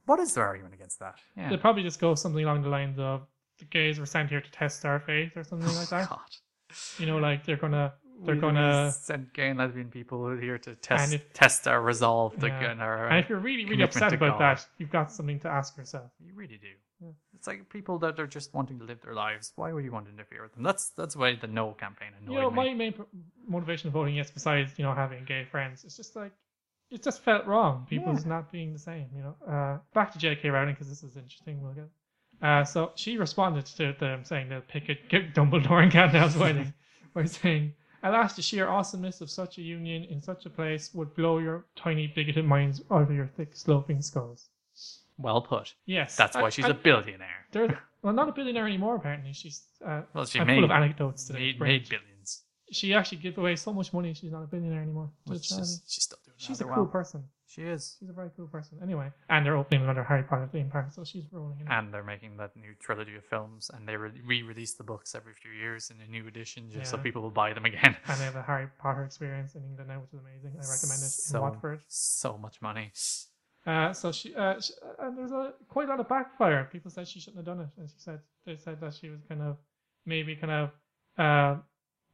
What is their argument against that? Yeah. They probably just go something along the lines of the gays were sent here to test our faith or something like that. God. You know, like they're gonna they're gonna send gay and lesbian people here to test And if- test our resolve to Yeah. and our. and if you're really really upset about God. that, you've got something to ask yourself. You really do. Yeah. It's like people that are just wanting to live their lives. Why would you want to interfere with them? That's that's why the no campaign annoyed you know, me. my main motivation of voting yes, besides you know having gay friends, it's just like it just felt wrong. People just not being the same. You know, uh, back to J.K. Rowling because this is interesting. We'll get. Uh, so she responded to them saying they'll pick get Dumbledore and Gandalf's wedding by saying, "Alas, the sheer awesomeness of such a union in such a place would blow your tiny bigoted minds out of your thick sloping skulls." Well put. Yes, That's why I- she's I- a billionaire. There's, well, not a billionaire anymore. Apparently, she's. Uh, Well, she I'm made full of anecdotes today. made, made billions. She actually gave away so much money. She's not a billionaire anymore. is, she's still doing She's a rather cool person. She is. She's a very cool person. Anyway, and they're opening another Harry Potter theme park, so she's rolling in. And they're making that new trilogy of films, and they re- re-release the books every few years in a new edition, just so people will buy them again. And they have a Harry Potter experience in England now, which is amazing. I recommend it in so, Watford. So much money. Uh, so she, uh, she, and there's a quite a lot of backfire. People said she shouldn't have done it, and she said they said that she was kind of maybe kind of, uh,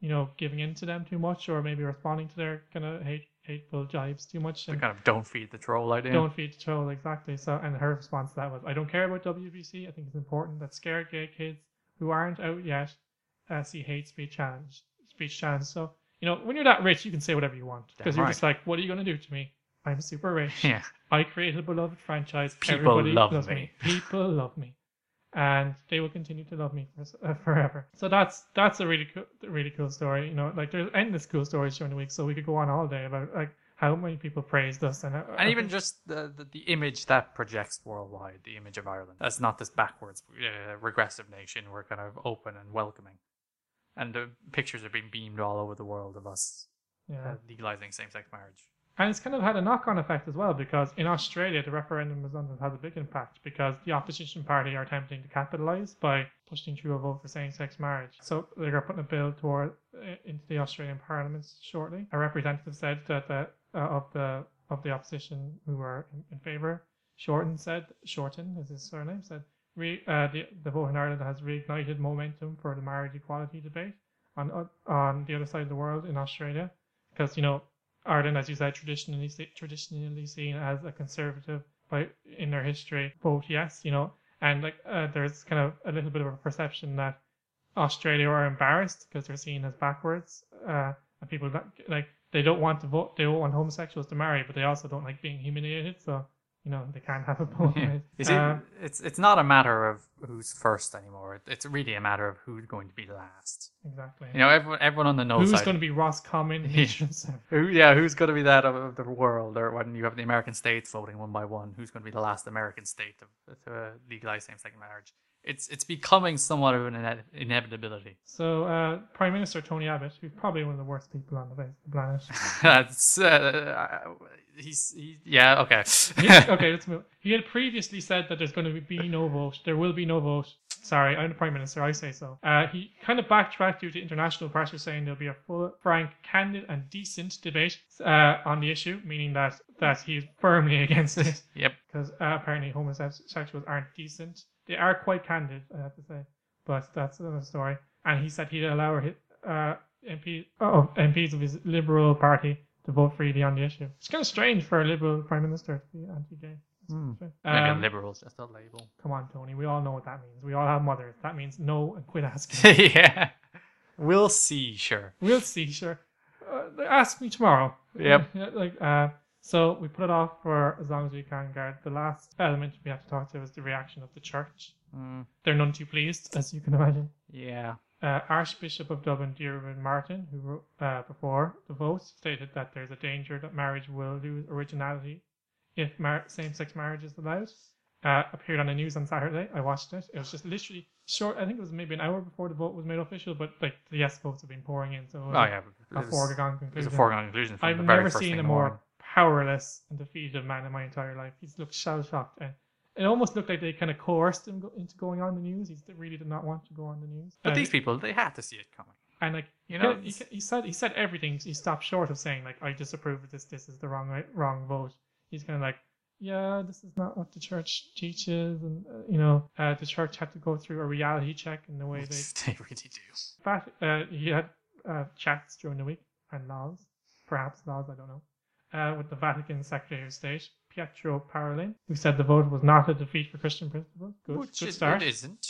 you know, giving in to them too much, or maybe responding to their kind of hate, hateful jibes too much. And kind of don't feed the troll idea. don't feed the troll exactly. So, and her response to that was, "I don't care about WBC. I think it's important that scared gay kids who aren't out yet uh, see hate speech challenge, speech challenge. So, you know, when you're that rich, you can say whatever you want because you're right. just like, what are you going to do to me? I'm super rich. Yeah. I created a beloved franchise. People Everybody love loves me. People love me, and they will continue to love me for, uh, forever. So that's that's a really cool, really cool story. You know, like there's endless cool stories during the week, so we could go on all day about like how many people praised us and how, And even just the, the the image that projects worldwide, the image of Ireland as not this backwards, uh, regressive nation. We're kind of open and welcoming, and the pictures are being beamed all over the world of us yeah. uh, legalizing same-sex marriage. And it's kind of had a knock-on effect as well because in Australia the referendum result has had a big impact because the opposition party are attempting to capitalise by pushing through a vote for same-sex marriage. So they're putting a bill toward uh, into the Australian Parliament shortly. A representative said that the, uh, of the of the opposition who were in, in favour, Shorten said Shorten is his surname said re, uh, the the vote in Ireland has reignited momentum for the marriage equality debate on on the other side of the world in Australia because you know Ireland, as you said, traditionally traditionally seen as a conservative by in their history, vote yes, you know, and like uh, there's kind of a little bit of a perception that Australia are embarrassed because they're seen as backwards, uh, and people like they don't want to vote, they don't want homosexuals to marry, but they also don't like being humiliated, so you know they can't have both ways. You see, Uh, it's it's not a matter of who's first anymore. It- It's really a matter of who's going to be last. exactly. You know, everyone everyone on the no Who's side. going to be Ross Common? Hitchinson? Who, yeah, who's going to be that of, the world? Or when you have the American states voting one by one, who's going to be the last American state to, to uh, legalize same-sex marriage? It's it's becoming somewhat of an ine- inevitability. So uh, Prime Minister Tony Abbott, who's probably one of the worst people on the the planet. That's uh, he's he, yeah okay. He- okay, let's move. He had previously said that there's going to be no vote. There will be no vote. Sorry, I'm the Prime Minister. I say so. Uh, he kind of backtracked due to international pressure, saying there'll be a full, frank, candid, and decent debate uh, on the issue, meaning that that he's firmly against it yep. because uh, apparently homosexuals aren't decent. They are quite candid, I have to say, but that's another story. And he said he'd allow his, uh, MP, oh, MPs of his Liberal Party to vote freely on the issue. It's kind of strange for a Liberal Prime Minister to be anti-gay. Hmm. Strange. Maybe Um, liberals just a label. come on, Tony. We all know what that means. We all have mothers. That means no and quit asking. yeah, we'll see. Sure. we'll see, sure. Uh, ask me tomorrow. Yep. Yeah, like uh, so we put it off for as long as we can. Guard. The last element we have to talk to is the reaction of the church. Mm, They're none too pleased, as you can imagine. yeah. Uh, Archbishop of Dublin, Diarmuid Martin, who wrote uh, before the vote, stated that there's a danger that marriage will lose originality if mar- same-sex marriage is allowed. Uh, appeared on the news on Saturday. I watched it. It was just literally short. I think it was maybe an hour before the vote was made official, but like the yes votes have been pouring in, so it was Oh yeah. a foregone conclusion. It's a foregone conclusion. I've never seen a more powerless and defeated man in my entire life. He's looked shell shocked, and it almost looked like they kind of coerced him go- into going on the news. He really did not want to go on the news. But And- these people, they had to see it coming. and like You know, he, he said he said everything. He stopped short of saying like I disapprove of this. This is the wrong wrong vote. He's kind of like, yeah, this is not what the church teaches, and uh, you know, uh, the church had to go through a reality check in the way they. they really do. But uh, he had uh, chats during the week and laws, perhaps laws, I don't know, uh, with the Vatican Secretary of State Pietro Parolin, who said the vote was not a defeat for Christian principles. Good, Which good it- start. it isn't.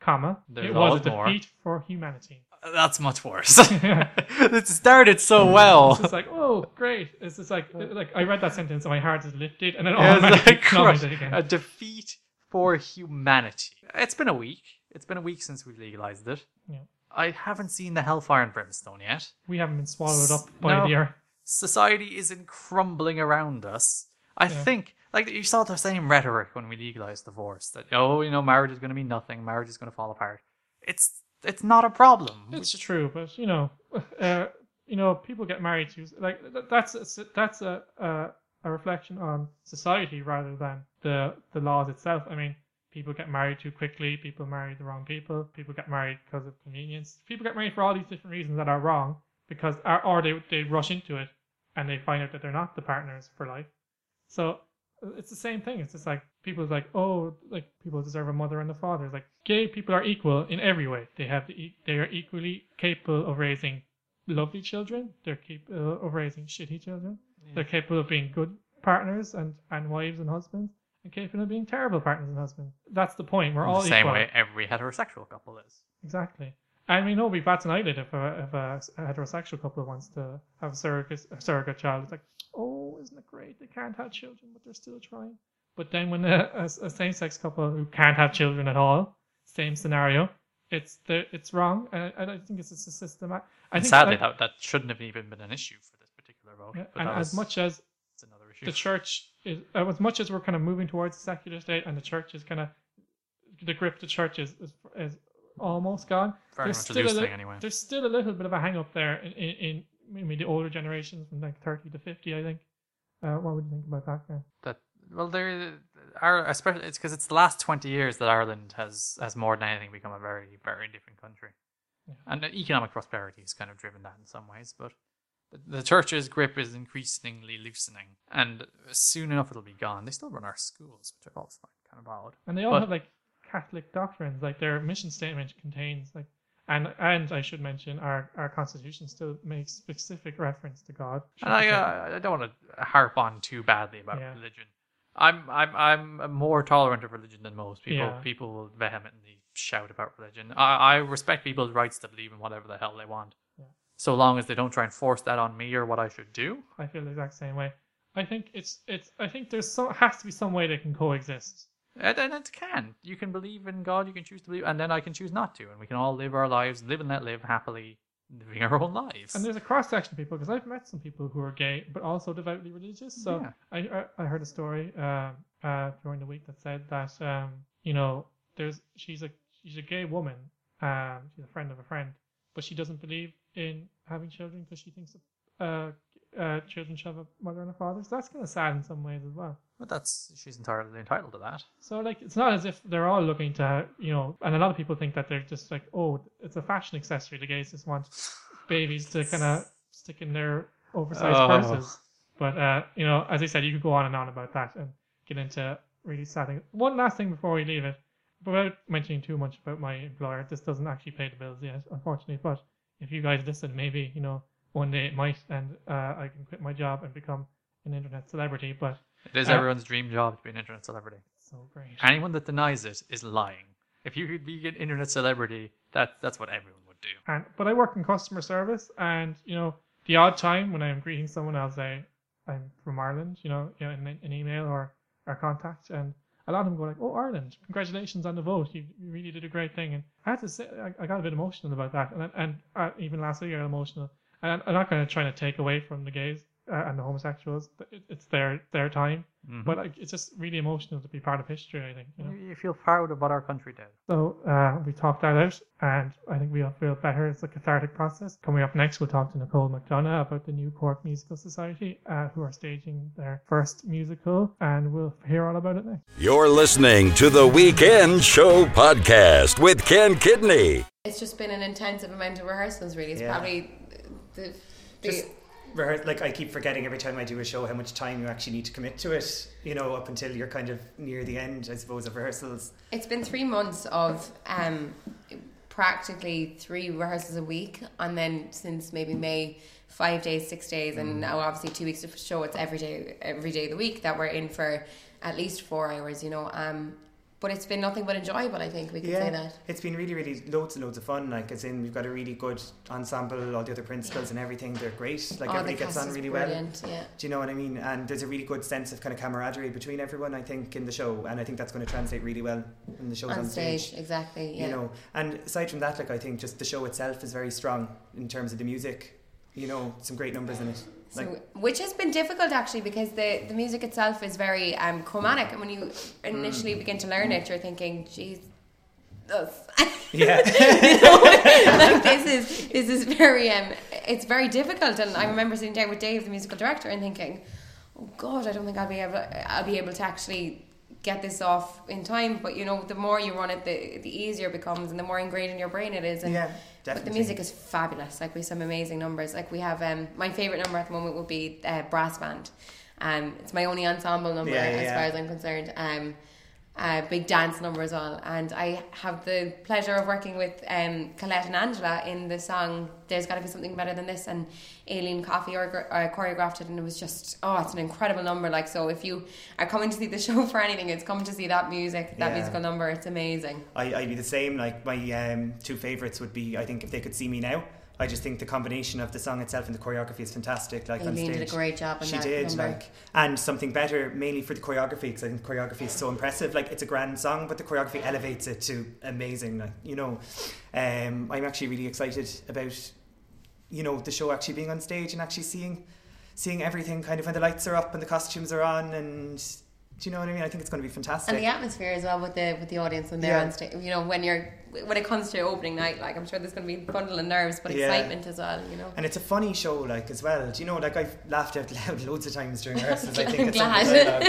Comma. There's it was a always more. defeat for humanity. Uh, That's much worse. it started so well. It's like, oh, great. It's just like, like I read that sentence and my heart is lifted, and then was automatically like again. a defeat for humanity. It's been a week. It's been a week since we legalized it. Yeah. I haven't seen the hellfire and brimstone yet. We haven't been swallowed up by No. the earth. Society isn't crumbling around us. I Yeah. think, like you saw the same rhetoric when we legalized divorce that oh, you know, marriage is going to be nothing. Marriage is going to fall apart. It's it's not a problem. It's true, but you know, uh, you know, people get married to like that's a, that's a, a a reflection on society rather than the the laws itself. I mean, people get married too quickly. People marry the wrong people. People get married because of convenience. People get married for all these different reasons that are wrong because or, or they they rush into it and they find out that they're not the partners for life. So uh, it's the same thing. It's just like people's like, oh, like people deserve a mother and a father. It's like gay people are equal in every way. They have the e- they are equally capable of raising lovely children. They're capable of raising shitty children. They're capable of being good partners and and wives and husbands, and capable of being terrible partners and husbands. That's the point. We're all the same equal. way every heterosexual couple is. Exactly. And we know we bats an eyelid if a, if a heterosexual couple wants to have a surrogate, a surrogate child. It's like, oh, isn't it great? They can't have children, but they're still trying. But then when a, a, a same-sex couple who can't have children at all, same scenario, it's the, it's wrong. And I, I think it's a system. I, I And think sadly, that, that shouldn't have even been an issue for this particular vote. yeah, and as was- much as it's another issue. the church is uh, as much as we're kind of moving towards the secular state and the church is kind of the grip of the church is is, is almost gone Very there's much a still loose li- thing anyway. there's still a little bit of a hang up there in, in, in maybe the older generations from like 30 to 50 i think uh, what would you think about that Ken? that well there are especially it's because it's the last 20 years that ireland has has more than anything become a very very different country Yeah. and economic prosperity has kind of driven that in some ways but the- the church's grip is increasingly loosening and soon enough it'll be gone they still run our schools which i also find kind of odd and they all But- have like catholic doctrines like their mission statement contains like and and i should mention our our constitution still makes specific reference to god and I, uh, I don't want to harp on too badly about Yeah. religion. I'm I'm I'm more tolerant of religion than most people. Yeah. People will vehemently shout about religion. I, I respect people's rights to believe in whatever the hell they want, Yeah. so long as they don't try and force that on me or what I should do. I feel the exact same way. I think it's it's I think there's so has to be some way they can coexist. And, and it can. You can believe in God. You can choose to believe, and then I can choose not to, and we can all live our lives, live and let live happily, living our own lives. And there's a cross section of people because I've met some people who are gay but also devoutly religious. So Yeah. I, I I heard a story uh, uh, during the week that said that um, you know there's she's a she's a gay woman um, she's a friend of a friend but she doesn't believe in having children because she thinks that, uh, uh, children should have a mother and a father. So that's kind of sad in some ways as well. But that's she's entirely entitled to that. So like it's not as if they're all looking to you know, and a lot of people think that they're just like, oh, it's a fashion accessory. The gays just want babies to kind of stick in their oversized Oh. purses. But uh, you know, as I said, you could go on and on about that and get into really sad things. One last thing before we leave it, without mentioning too much about my employer, this doesn't actually pay the bills yet, unfortunately. But if you guys listen, maybe you know one day it might, and uh, I can quit my job and become an internet celebrity. But It is Uh, everyone's dream job to be an internet celebrity. so great. Anyone that denies it is lying. If you could be an internet celebrity, that that's what everyone would do. And but I work in customer service, and you know the odd time when I'm greeting someone, I'll say I'm from Ireland, you know, you know, in an email or or contact, and a lot of them go like, "Oh, Ireland! Congratulations on the vote! You, you really did a great thing." And I had to say, I, I got a bit emotional about that, and and uh, even last week I got emotional. And I'm not going to try to take away from the gays uh, and the homosexuals. It, it's their their time, but like, it's just really emotional to be part of history. I think. You know? You feel proud of what our country did. So uh, we talked that out, and I think we all feel better. It's a cathartic process. Coming up next, we'll talk to Nicole McDonough about the New Cork Musical Society, uh, who are staging their first musical, and we'll hear all about it next. You're listening to the Weekend Show podcast with Ken Kidney. It's just been an intensive amount of rehearsals. Really, it's Yeah. probably the, the Just rehearse, like I keep forgetting every time I do a show how much time you actually need to commit to it. You know, up until you're kind of near the end, I suppose, of rehearsals. It's been three months of um, practically three rehearsals a week, and then since maybe May, five days, six days, Mm. and now obviously two weeks of show. It's every day, every day of the week that we're in for at least four hours. You know, um, but it's been nothing but enjoyable. I think we can say that. it's been really, really loads and loads of fun. Like, as in, we've got a really good ensemble. All the other principals and everything, they're great. Like, Oh, everybody gets on really brilliant, well. yeah. Do you know what I mean? And there's a really good sense of kind of camaraderie between everyone. I think in the show, and I think that's going to translate really well in the show on, On stage, exactly. Yeah. You know, and aside from that, like I think just the show itself is very strong in terms of the music. You know, some great numbers in it. So, Like, which has been difficult actually because the, the music itself is very um, chromatic, and when you initially Mm. begin to learn it, you're thinking, "Geez, yeah. you know, like this is this is very um, it's very difficult." And I remember sitting down with Dave, the musical director, and thinking, "Oh God, I don't think I'll be able I'll be able to actually." Get this off in time, but you know, the more you run it, the the easier it becomes, and the more ingrained in your brain it is. And Yeah, But the music is fabulous. Like we have some amazing numbers. Like we have um, my favorite number at the moment would be uh, brass band. Um, it's my only ensemble number yeah, as yeah. far as I'm concerned. Um, uh, big dance number as well. And I have the pleasure of working with um, Colette and Angela in the song "There's Got to Be Something Better Than This," and Aileen Coffey or, uh, choreographed it, and it was just oh, it's an incredible number. Like so, if you are coming to see the show for anything, it's coming to see that music, that Yeah. musical number. It's amazing. I, I'd be the same. Like my um, two favourites would be, I think, if they could see me now. I just think the combination of the song itself and the choreography is fantastic. Like on Aileen stage, did a great job on she that did. number. Like, and something better, mainly for the choreography, because I think choreography is so impressive. Like, it's a grand song, but the choreography elevates it to amazing. Like, you know, um, I'm actually really excited about, you know, the show actually being on stage and actually seeing, seeing everything kind of when the lights are up and the costumes are on and. Do you know what I mean? I think it's going to be fantastic. And the atmosphere as well with the with the audience when they're Yeah. on stage. You know, when you're when it comes to opening night, like I'm sure there's going to be a bundle of nerves, but Yeah. excitement as well. You know. And it's a funny show, like as well. Do you know, like I've laughed out loud loads of times during rehearsals. I think I'm it's glad.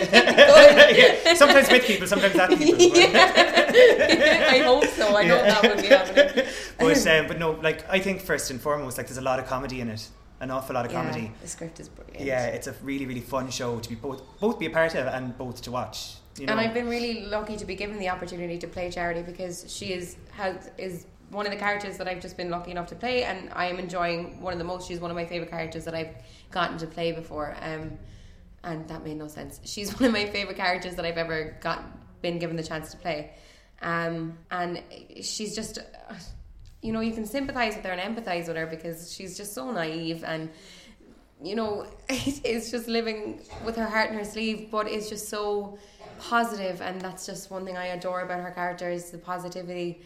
yeah. Sometimes with people, sometimes at people. I hope so. I know Yeah. that would be happening. But um, but no, like I think first and foremost, like there's a lot of comedy in it, an awful lot of comedy. Yeah, the script is brilliant. Yeah, it's a really really fun show to be both both be a part of and both to watch. You know, And I've been really lucky to be given the opportunity to play Charity because she is has is one of the characters that I've just been lucky enough to play, and I am enjoying one of the most. She's one of my favorite characters that I've gotten to play before, um, and that made no sense. She's one of my favorite characters that I've ever got been given the chance to play, um, and she's just. You know, you can sympathize with her and empathize with her because she's just so naive and you know, it's just living with her heart in her sleeve, but it's just so positive, and that's just one thing I adore about her character is the positivity.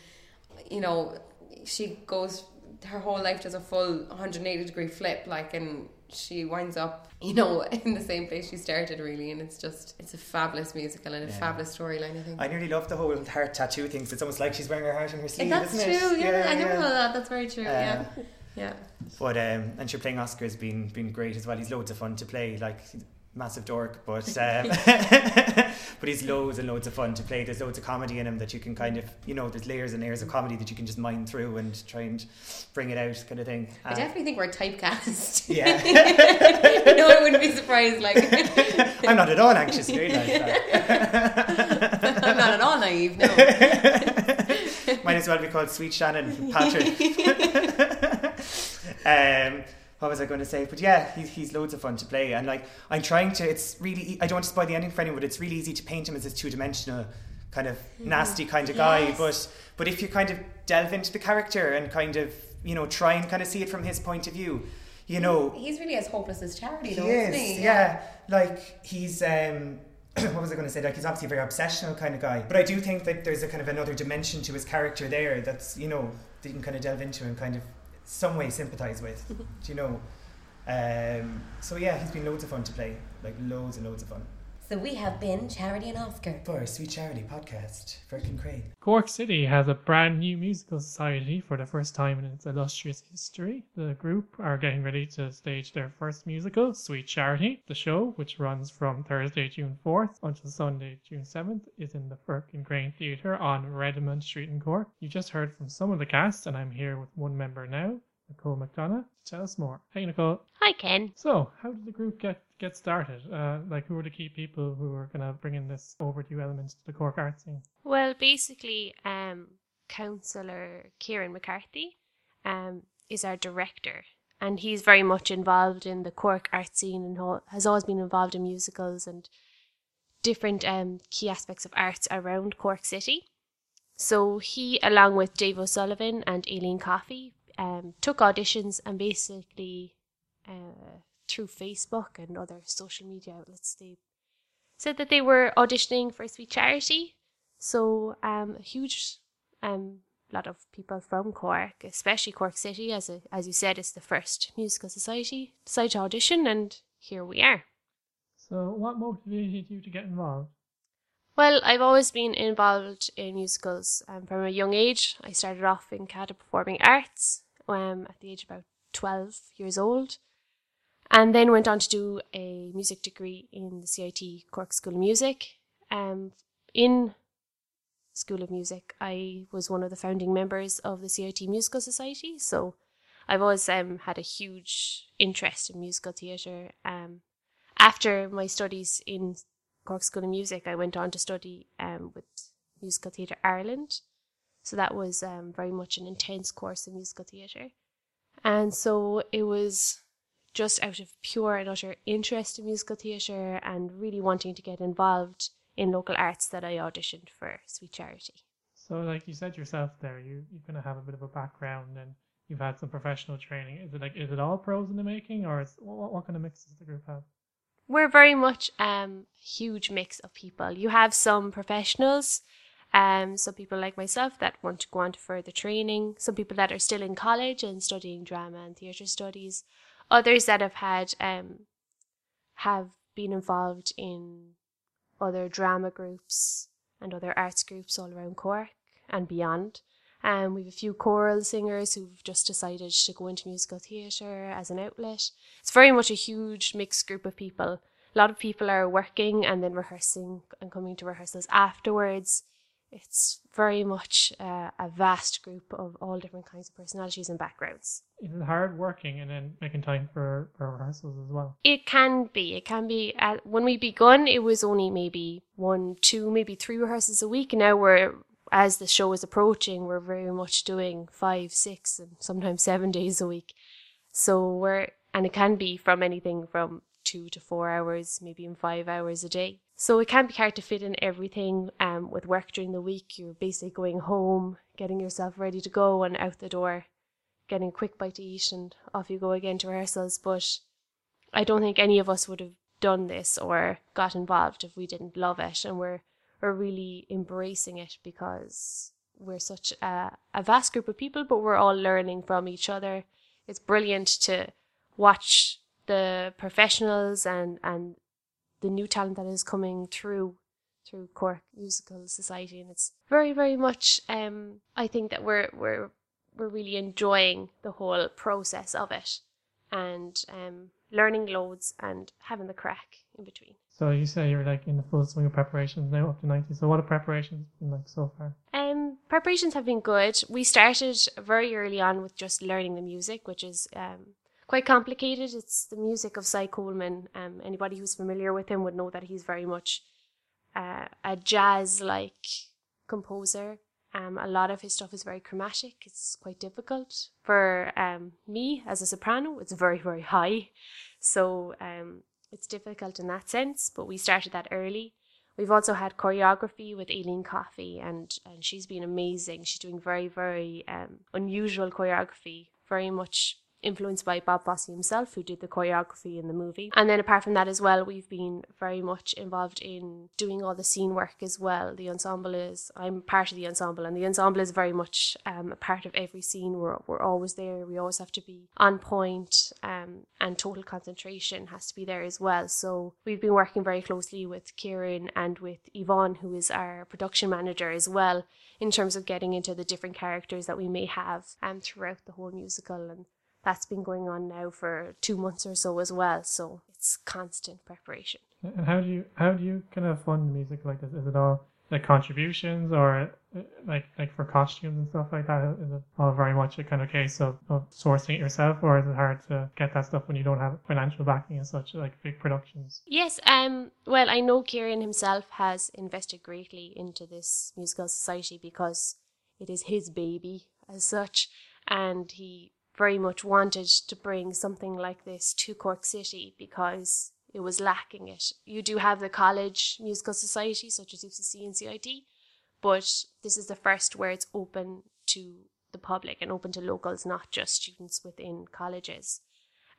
You know, she goes her whole life does a full 180 degree flip, like, and she winds up, you know, in the same place she started, really, and it's just it's a fabulous musical and a Yeah. fabulous storyline. I think. I nearly love the whole heart tattoo thing. It's almost like she's wearing her heart on her sleeve. And that's isn't true. it? Yeah, I never know that. That's very true. yeah, Uh, yeah. But um, and sure, playing Oscar's been been great as well. He's loads of fun to play. Like massive dork, but um, but he's loads and loads of fun to play. There's loads of comedy in him that you can kind of you know there's layers and layers of comedy that you can just mine through and try and bring it out, kind of thing. I Uh, definitely think we're typecast. Yeah. no, I wouldn't be surprised. Like, I'm not at all anxious. That. I'm not at all naive. No. Might as well be called Sweet Shannon Patrick. um, what was I going to say? But yeah, he's, he's loads of fun to play, and like I'm trying to. It's really. I don't want to spoil the ending for anyone, but it's really easy to paint him as this two dimensional, kind of nasty kind of guy. Yes. But but if you kind of delve into the character and kind of you know try and kind of see it from his point of view. You know, He's really as hopeless as charity, though, is, isn't he? yeah. Like he's um what was I going to say? Like he's obviously a very obsessional kind of guy, but I do think that there's a kind of another dimension to his character there that's you know that you can kind of delve into and kind of some way sympathise with. do you know? Um, so yeah, he's been loads of fun to play, like loads and loads of fun. So we have been Charity and Oscar. For a Sweet Charity podcast, Firkin Crane. Cork City has a brand new musical society for the first time in its illustrious history. The group are getting ready to stage their first musical, Sweet Charity. The show, which runs from Thursday, June 4th until Sunday, June 7th, is in the Firkin Crane Theatre on Redmond Street in Cork. You just heard from some of the cast, and I'm here with one member now, Nicole McDonough. To tell us more. Hey, Nicole. Hi, Ken. So, how did the group get get started? Uh, like, who were the key people who were gonna bring in this overdue element to the Cork art scene? Well, basically, um, Councillor Kieran McCarthy um, is our director, and he's very much involved in the Cork art scene and has always been involved in musicals and different um, key aspects of arts around Cork City. So he, along with Dave O'Sullivan and Aileen Coffey, um, took auditions and basically uh, through Facebook and other social media outlets, they said that they were auditioning for a Sweet Charity. So um, a huge um, lot of people from Cork, especially Cork City, as a, as you said, is the first musical society, decided to audition, and here we are. So, what motivated you to get involved? Well, I've always been involved in musicals um, from a young age. I started off in CADA Performing Arts um, at the age of about 12 years old, and then went on to do a music degree in the CIT Cork School of Music. Um, in School of Music, I was one of the founding members of the CIT Musical Society, so I've always um, had a huge interest in musical theatre. Um, after my studies in Cork School of Music, I went on to study um, with Musical Theatre Ireland. So that was um, very much an intense course in musical theatre. And so it was just out of pure and utter interest in musical theatre and really wanting to get involved in local arts that I auditioned for Sweet Charity. So, like you said yourself there, you you're gonna have a bit of a background and you've had some professional training. Is it like is it all pros in the making, or is what, what kind of mix does the group have? we're very much um huge mix of people. You have some professionals, um, some people like myself that want to go on to further training, some people that are still in college and studying drama and theatre studies, others that have had um have been involved in other drama groups and other arts groups all around Cork and beyond. Um, we have a few choral singers who've just decided to go into musical theatre as an outlet. It's very much a huge mixed group of people. A lot of people are working and then rehearsing and coming to rehearsals afterwards. It's very much uh, a vast group of all different kinds of personalities and backgrounds. Is it hard working and then making time for, for rehearsals as well? It can be. It can be. Uh, when we begun, it was only maybe one, two, maybe three rehearsals a week. Now we're as the show is approaching, we're very much doing five, six, and sometimes seven days a week. So we're, and it can be from anything from two to four hours, maybe even five hours a day. So it can be hard to fit in everything. Um, with work during the week, you're basically going home, getting yourself ready to go, and out the door, getting a quick bite to eat, and off you go again to rehearsals. But I don't think any of us would have done this or got involved if we didn't love it, and we're we're really embracing it because we're such a, a vast group of people, but we're all learning from each other. It's brilliant to watch the professionals and, and the new talent that is coming through through Cork Musical Society, and it's very, very much. Um, I think that we're we're we're really enjoying the whole process of it, and um, learning loads and having the crack in between. So you say you're like in the full swing of preparations now, up to ninety. So what have preparations been like so far? Um, preparations have been good. We started very early on with just learning the music, which is um, quite complicated. It's the music of Cy Coleman. Um, anybody who's familiar with him would know that he's very much uh, a jazz-like composer. Um, a lot of his stuff is very chromatic. It's quite difficult for um, me as a soprano. It's very very high, so um, it's difficult in that sense. But we started that early. We've also had choreography with Aileen Coffey, and, and she's been amazing. She's doing very, very um, unusual choreography, very much influenced by Bob Fosse himself, who did the choreography in the movie. And then apart from that as well, we've been very much involved in doing all the scene work as well. The ensemble is, I'm part of the ensemble, and the ensemble is very much um, a part of every scene. We're, we're always there. We always have to be on point, um, and total concentration has to be there as well. So we've been working very closely with Kieran and with Yvonne, who is our production manager as well, in terms of getting into the different characters that we may have um, throughout the whole musical. And that's been going on now for two months or so as well. So it's constant preparation. And how do you how do you kind of fund music like this? Is it all like contributions or uh, like like for costumes and stuff like that? Is it all very much a kind of case of, of sourcing it yourself, or is it hard to get that stuff when you don't have financial backing and such like big productions? Yes, um, well, I know Kieran himself has invested greatly into this musical society because it is his baby as such, and he very much wanted to bring something like this to Cork City because it was lacking it. You do have the college musical society such as UCC and CIT, but this is the first where it's open to the public and open to locals, not just students within colleges.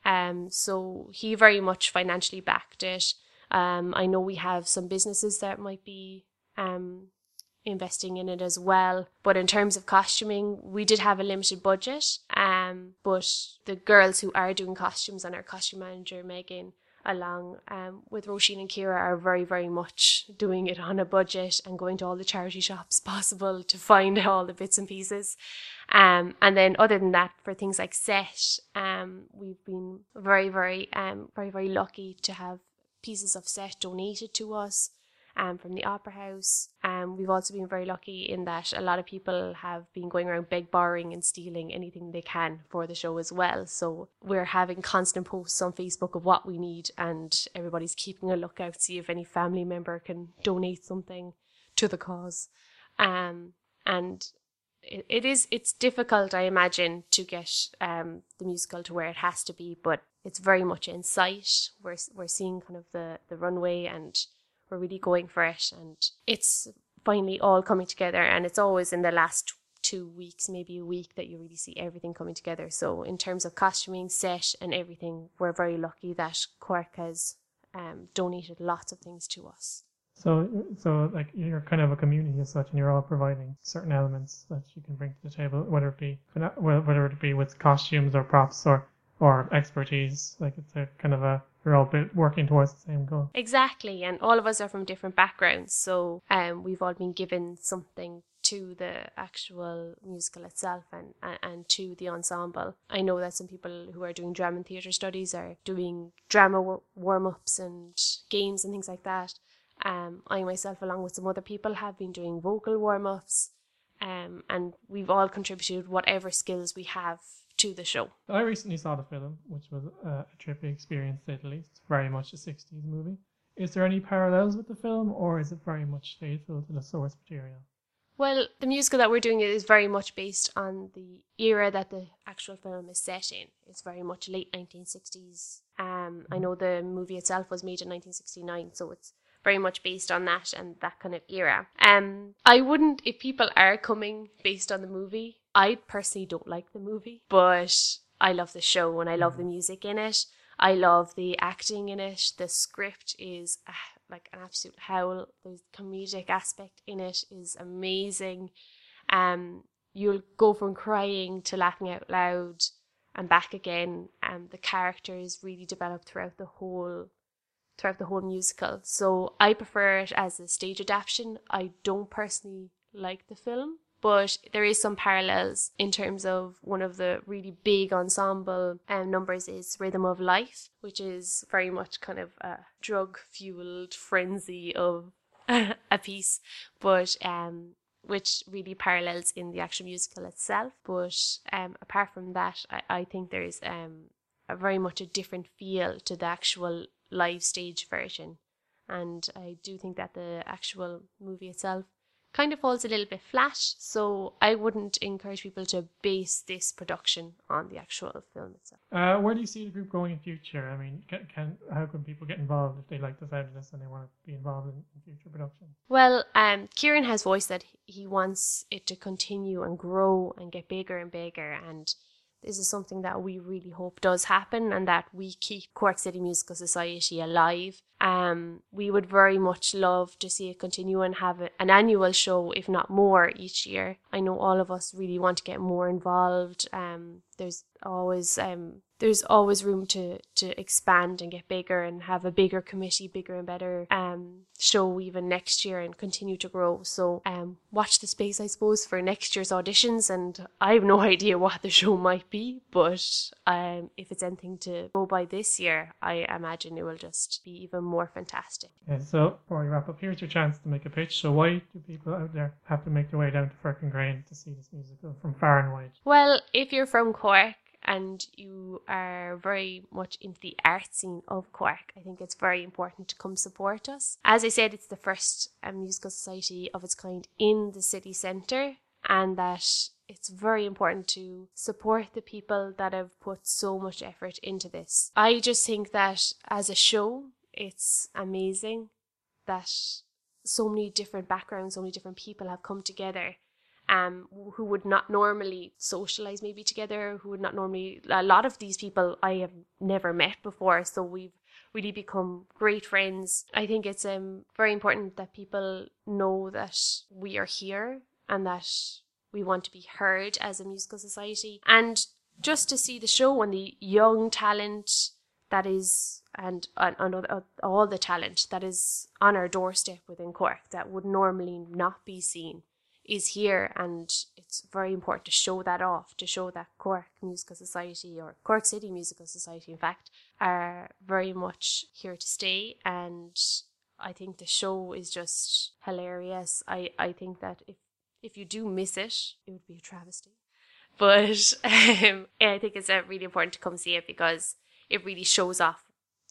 Um, so he very much financially backed it. Um, I know we have some businesses that might be um, investing in it as well. But in terms of costuming, we did have a limited budget. Um, but the girls who are doing costumes and our costume manager Megan, along um, with Roisin and Kira, are very very much doing it on a budget and going to all the charity shops possible to find all the bits and pieces. Um, and then other than that, for things like set, um, we've been very very um very very lucky to have pieces of set donated to us um, from the Opera House. Um, we've also been very lucky in that a lot of people have been going around beg, borrowing, and stealing anything they can for the show as well. So we're having constant posts on Facebook of what we need, and everybody's keeping a lookout, to see if any family member can donate something to the cause. Um, and it, it is it's difficult, I imagine, to get um, the musical to where it has to be, but it's very much in sight. We're we're seeing kind of the the runway and we're really going for it and it's finally all coming together and it's always in the last two weeks maybe a week that you really see everything coming together. So in terms of costuming set and everything we're very lucky that Cork has um, donated lots of things to us. So, so like you're kind of a community as such, and you're all providing certain elements that you can bring to the table, whether it be whether it be with costumes or props or or expertise. Like it's a kind of a we're all bit working towards the same goal. Exactly, and all of us are from different backgrounds, so um, we've all been given something to the actual musical itself and, and, to the ensemble. I know that some people who are doing drama and theatre studies are doing drama warm ups and games and things like that. Um, I myself, along with some other people, have been doing vocal warm ups, um, and we've all contributed whatever skills we have to the show. I recently saw the film, which was a, a trippy experience, the least. Very much a 60s movie. Is there any parallels with the film, or is it very much faithful to the source material? Well, the musical that we're doing is very much based on the era that the actual film is set in. It's very much late 1960s. Um, I know the movie itself was made in 1969, so it's very much based on that and that kind of era. Um, I wouldn't, if people are coming based on the movie, I personally don't like the movie, but I love the show and I love the music in it. I love the acting in it. The script is uh, like an absolute howl. The comedic aspect in it is amazing. Um, you'll go from crying to laughing out loud and back again. And the characters really develop throughout the whole throughout the whole musical. So I prefer it as a stage adaptation. I don't personally like the film, but there is some parallels in terms of one of the really big ensemble um, numbers is Rhythm of Life, which is very much kind of a drug fueled frenzy of a piece, but um, which really parallels in the actual musical itself. But um, apart from that, I, I think there's um, a very much a different feel to the actual live stage version. And I do think that the actual movie itself kind of falls a little bit flat. So I wouldn't encourage people to base this production on the actual film itself. Uh, where do you see the group going in future? I mean, can, can how can people get involved if they like the sound of this and they want to be involved in, in future production? Well, um, Kieran has voiced that he wants it to continue and grow and get bigger and bigger and this is something that we really hope does happen and that we keep Cork City Musical Society alive. Um, we would very much love to see it continue and have an annual show, if not more, each year. I know all of us really want to get more involved. Um, there's always um, there's always room to to expand and get bigger and have a bigger committee, bigger and better um, show even next year and continue to grow. So um, watch the space, I suppose, for next year's auditions. And I have no idea what the show might be, but um, if it's anything to go by this year, I imagine it will just be even more fantastic. Yeah, so before we wrap up, here's your chance to make a pitch. So why do people out there have to make their way down to Firkin Crane to see this musical from far and wide? Well, if you're from Cork and you are very much into the art scene of Cork, I think it's very important to come support us. As I said, it's the first um, musical society of its kind in the city centre, and that it's very important to support the people that have put so much effort into this. I just think that as a show, it's amazing that so many different backgrounds, so many different people have come together um, who would not normally socialize maybe together, who would not normally, a lot of these people I have never met before. So we've really become great friends. I think it's um, very important that people know that we are here and that we want to be heard as a musical society. And just to see the show and the young talent that is and, and, and all- the talent that is on our doorstep within Cork that would normally not be seen is here. And it's very important to show that off to show that Cork Musical Society or Cork City Musical Society in fact are very much here to stay. And I think the show is just hilarious. I, I think that if if you do miss it it would be a travesty. But um, I think it's uh, really important to come see it because it really shows off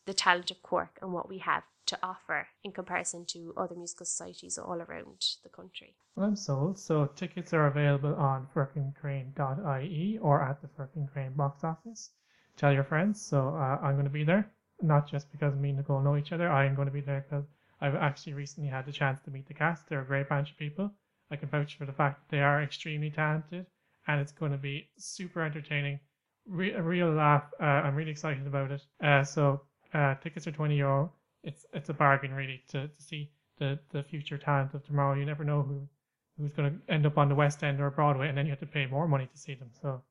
the talent of Cork and what we have to offer in comparison to other musical societies all around the country. Well, I'm sold. So tickets are available on firkincrane.ie or at the Firkin Crane box office. Tell your friends. So uh, I'm going to be there, not just because me and Nicole know each other. I am going to be there because I've actually recently had the chance to meet the cast. They're a great bunch of people. I can vouch for the fact that they are extremely talented, and it's going to be super entertaining. Re- a real laugh. Uh, I'm really excited about it. Uh, so uh, tickets are 20 euro. It's it's a bargain really to, to see the, the future talent of tomorrow. You never know who who's going to end up on the West End or Broadway, and then you have to pay more money to see them. So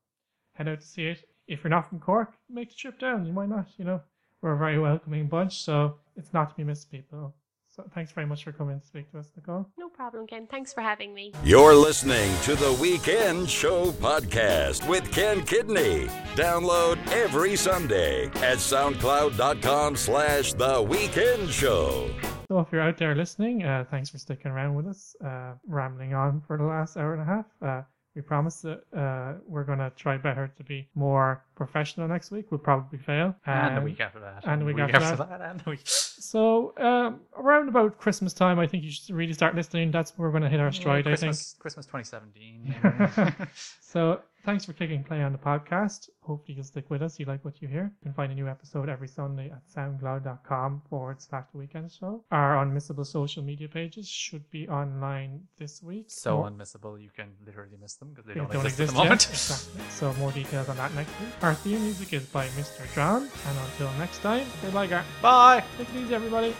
head out to see it. If you're not from Cork, make the trip down. You might not. You know, we're a very welcoming bunch, so it's not to be missed, people. So thanks very much for coming to speak to us, Nicole. No problem, Ken. Thanks for having me. You're listening to the Weekend Show podcast with Ken Kidney. Download every Sunday at soundcloud.com slash the weekend show. So if you're out there listening, uh, thanks for sticking around with us, uh, rambling on for the last hour and a half. Uh, we promise that uh, we're going to try better to be more professional next week. We'll probably fail. and the Um, week after that. and the week week after that. And the week. So um, around about Christmas time, I think you should really start listening. That's where we're going to hit our stride. I think. Christmas, Christmas 2017. so thanks for clicking play on the podcast. Hopefully you'll stick with us. You like what you hear. You can find a new episode every Sunday at soundcloud.com forward slash the weekend show. Our unmissable social media pages should be online this week. so More- unmissable, you can literally miss them because they they don't, don't exist, exist at the moment. Exactly. So more details on that next week. Our theme music is by Mr. John. And until next time, goodbye, Gar. Bye. Take it easy, everybody.